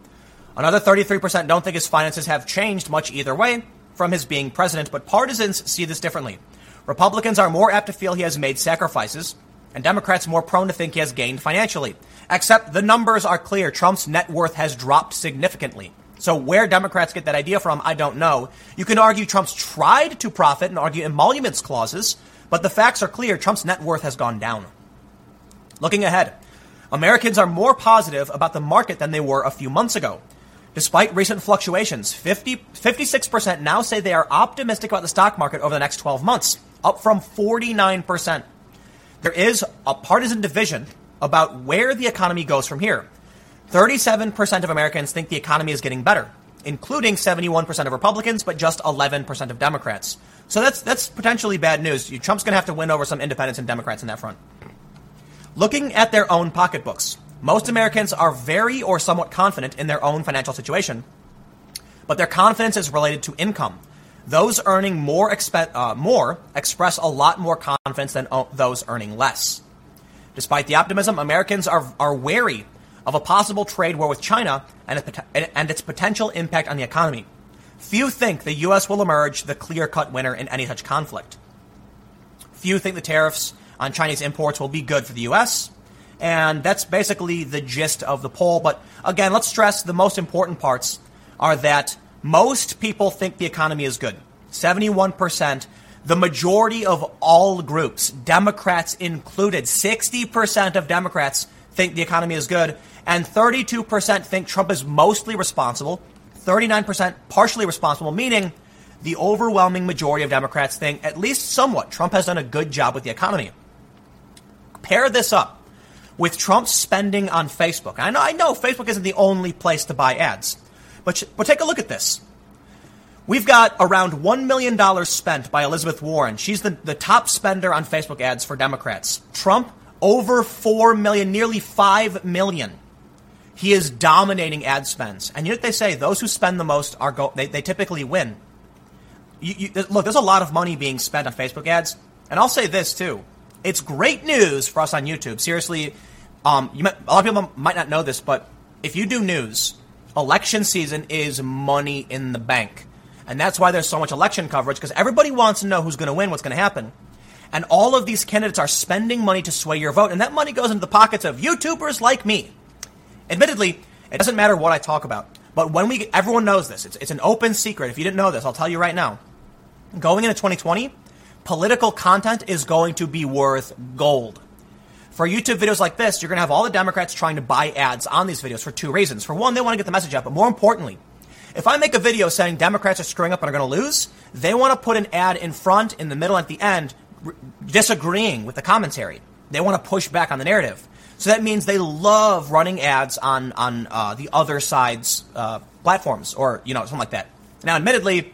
Another 33% don't think his finances have changed much either way from his being president, but partisans see this differently. Republicans are more apt to feel he has made sacrifices, and Democrats more prone to think he has gained financially. Except the numbers are clear. Trump's net worth has dropped significantly. So where Democrats get that idea from, I don't know. You can argue Trump's tried to profit and argue emoluments clauses, but the facts are clear. Trump's net worth has gone down. Looking ahead, Americans are more positive about the market than they were a few months ago. Despite recent fluctuations, 50, 56% now say they are optimistic about the stock market over the next 12 months, up from 49%. There is a partisan division about where the economy goes from here. 37% of Americans think the economy is getting better, including 71% of Republicans, but just 11% of Democrats. So that's, that's potentially bad news. Trump's going to have to win over some independents and Democrats in that front. Looking at their own pocketbooks, most Americans are very or somewhat confident in their own financial situation, but their confidence is related to income. Those earning more, expe- uh, more express a lot more confidence than o- those earning less. Despite the optimism, Americans are, are wary of a possible trade war with China and, and its potential impact on the economy. Few think the U.S. will emerge the clear cut winner in any such conflict. Few think the tariffs on Chinese imports will be good for the U.S. And that's basically the gist of the poll. But again, let's stress the most important parts are that most people think the economy is good. 71%. The majority of all groups, Democrats included, 60% of Democrats think the economy is good, and 32% think Trump is mostly responsible, 39% partially responsible, meaning the overwhelming majority of Democrats think, at least somewhat, Trump has done a good job with the economy. Pair this up with Trump's spending on Facebook. I know, I know Facebook isn't the only place to buy ads, but, but take a look at this. We've got around $1 million spent by Elizabeth Warren. She's the, the top spender on Facebook ads for Democrats. Trump, over 4 million, nearly 5 million. He is dominating ad spends. And you know what they say? Those who spend the most are go, they, they typically win. You, you, look, there's a lot of money being spent on Facebook ads. And I'll say this too. It's great news for us on YouTube. Seriously, um, might, a lot of people might not know this, but if you do news, election season is money in the bank. And that's why there's so much election coverage, because everybody wants to know who's going to win, what's going to happen. And all of these candidates are spending money to sway your vote, and that money goes into the pockets of YouTubers like me. Admittedly, it doesn't matter what I talk about, but when we, everyone knows this. It's, it's an open secret. If you didn't know this, I'll tell you right now. Going into 2020, political content is going to be worth gold. For YouTube videos like this, you're going to have all the Democrats trying to buy ads on these videos for two reasons. For one, they want to get the message out, but more importantly, if I make a video saying Democrats are screwing up and are going to lose, they want to put an ad in front, in the middle, at the end, r- disagreeing with the commentary. They want to push back on the narrative. So that means they love running ads on on uh, the other side's uh, platforms, or you know something like that. Now, admittedly,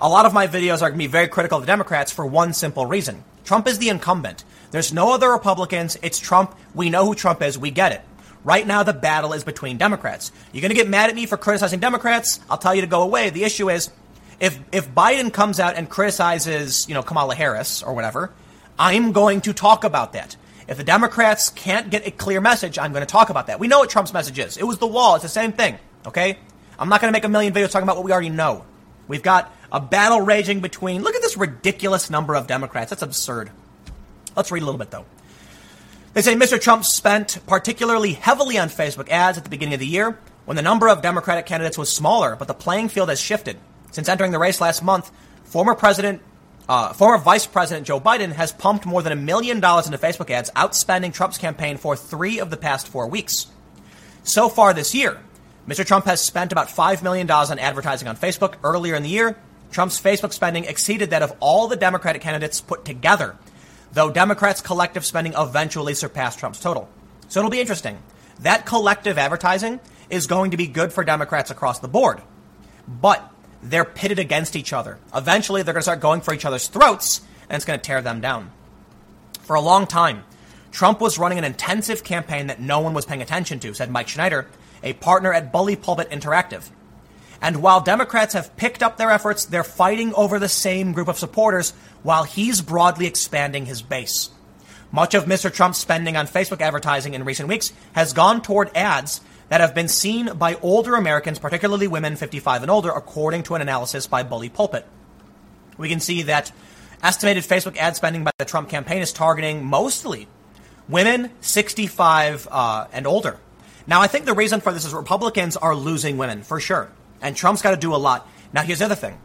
a lot of my videos are going to be very critical of the Democrats for one simple reason: Trump is the incumbent. There's no other Republicans. It's Trump. We know who Trump is. We get it. Right now, the battle is between Democrats. You're going to get mad at me for criticizing Democrats. I'll tell you to go away. The issue is, if if Biden comes out and criticizes, you know, Kamala Harris or whatever, I'm going to talk about that. If the Democrats can't get a clear message, I'm going to talk about that. We know what Trump's message is. It was the wall. It's the same thing. Okay? I'm not going to make a million videos talking about what we already know. We've got a battle raging between, look at this ridiculous number of Democrats. That's absurd. Let's read a little bit though. They say Mr. Trump spent particularly heavily on Facebook ads at the beginning of the year when the number of Democratic candidates was smaller, but the playing field has shifted. Since entering the race last month, former President, uh, former Vice President Joe Biden has pumped more than a million dollars into Facebook ads, outspending Trump's campaign for three of the past four weeks. So far this year, Mr. Trump has spent about $5 million on advertising on Facebook. Earlier in the year, Trump's Facebook spending exceeded that of all the Democratic candidates put together, though Democrats' collective spending eventually surpassed Trump's total. So it'll be interesting. That collective advertising is going to be good for Democrats across the board. But they're pitted against each other. Eventually, they're going to start going for each other's throats, and it's going to tear them down. For a long time, Trump was running an intensive campaign that no one was paying attention to, said Mike Schneider, a partner at Bully Pulpit Interactive. And while Democrats have picked up their efforts, they're fighting over the same group of supporters while he's broadly expanding his base. Much of Mr. Trump's spending on Facebook advertising in recent weeks has gone toward ads that have been seen by older Americans, particularly women 55 and older, according to an analysis by Bully Pulpit. We can see that estimated Facebook ad spending by the Trump campaign is targeting mostly women 65 uh, and older. Now, I think the reason for this is Republicans are losing women, for sure. And Trump's got to do a lot. Now, here's the other thing.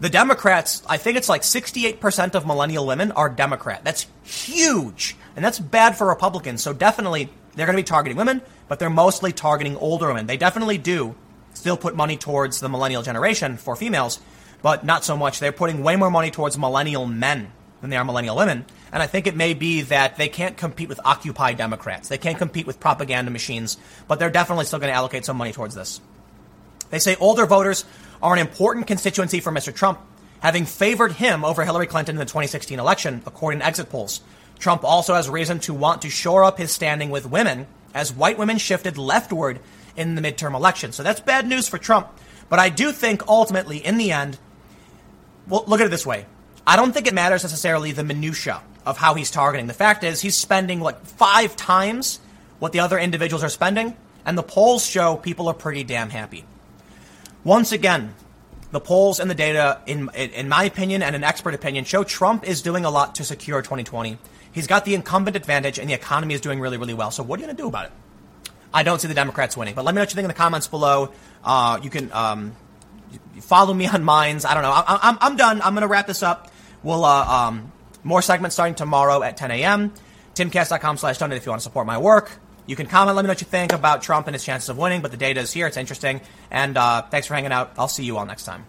The Democrats, I think it's like 68% of millennial women are Democrat. That's huge. And that's bad for Republicans. So definitely they're going to be targeting women, but they're mostly targeting older women. They definitely do still put money towards the millennial generation for females, but not so much. They're putting way more money towards millennial men than they are millennial women. And I think it may be that they can't compete with Occupy Democrats. They can't compete with propaganda machines, but they're definitely still going to allocate some money towards this. They say older voters are an important constituency for Mr. Trump, having favored him over Hillary Clinton in the 2016 election, according to exit polls. Trump also has reason to want to shore up his standing with women as white women shifted leftward in the midterm election. So that's bad news for Trump. But I do think ultimately, in the end, well, look at it this way. I don't think it matters necessarily the minutia of how he's targeting. The fact is, he's spending like five times what the other individuals are spending, And the polls show people are pretty damn happy. Once again, the polls and the data, in, in my opinion and an expert opinion, show Trump is doing a lot to secure 2020. He's got the incumbent advantage, and the economy is doing really, really well. So, what are you going to do about it? I don't see the Democrats winning, but let me know what you think in the comments below. Uh, you can um, follow me on Minds. I don't know. I, I'm, I'm done. I'm going to wrap this up. We'll uh, um, more segments starting tomorrow at 10 a.m. Timcast.com slash donate if you want to support my work. You can comment, let me know what you think about Trump and his chances of winning, but the data is here. It's interesting. And uh, thanks for hanging out. I'll see you all next time.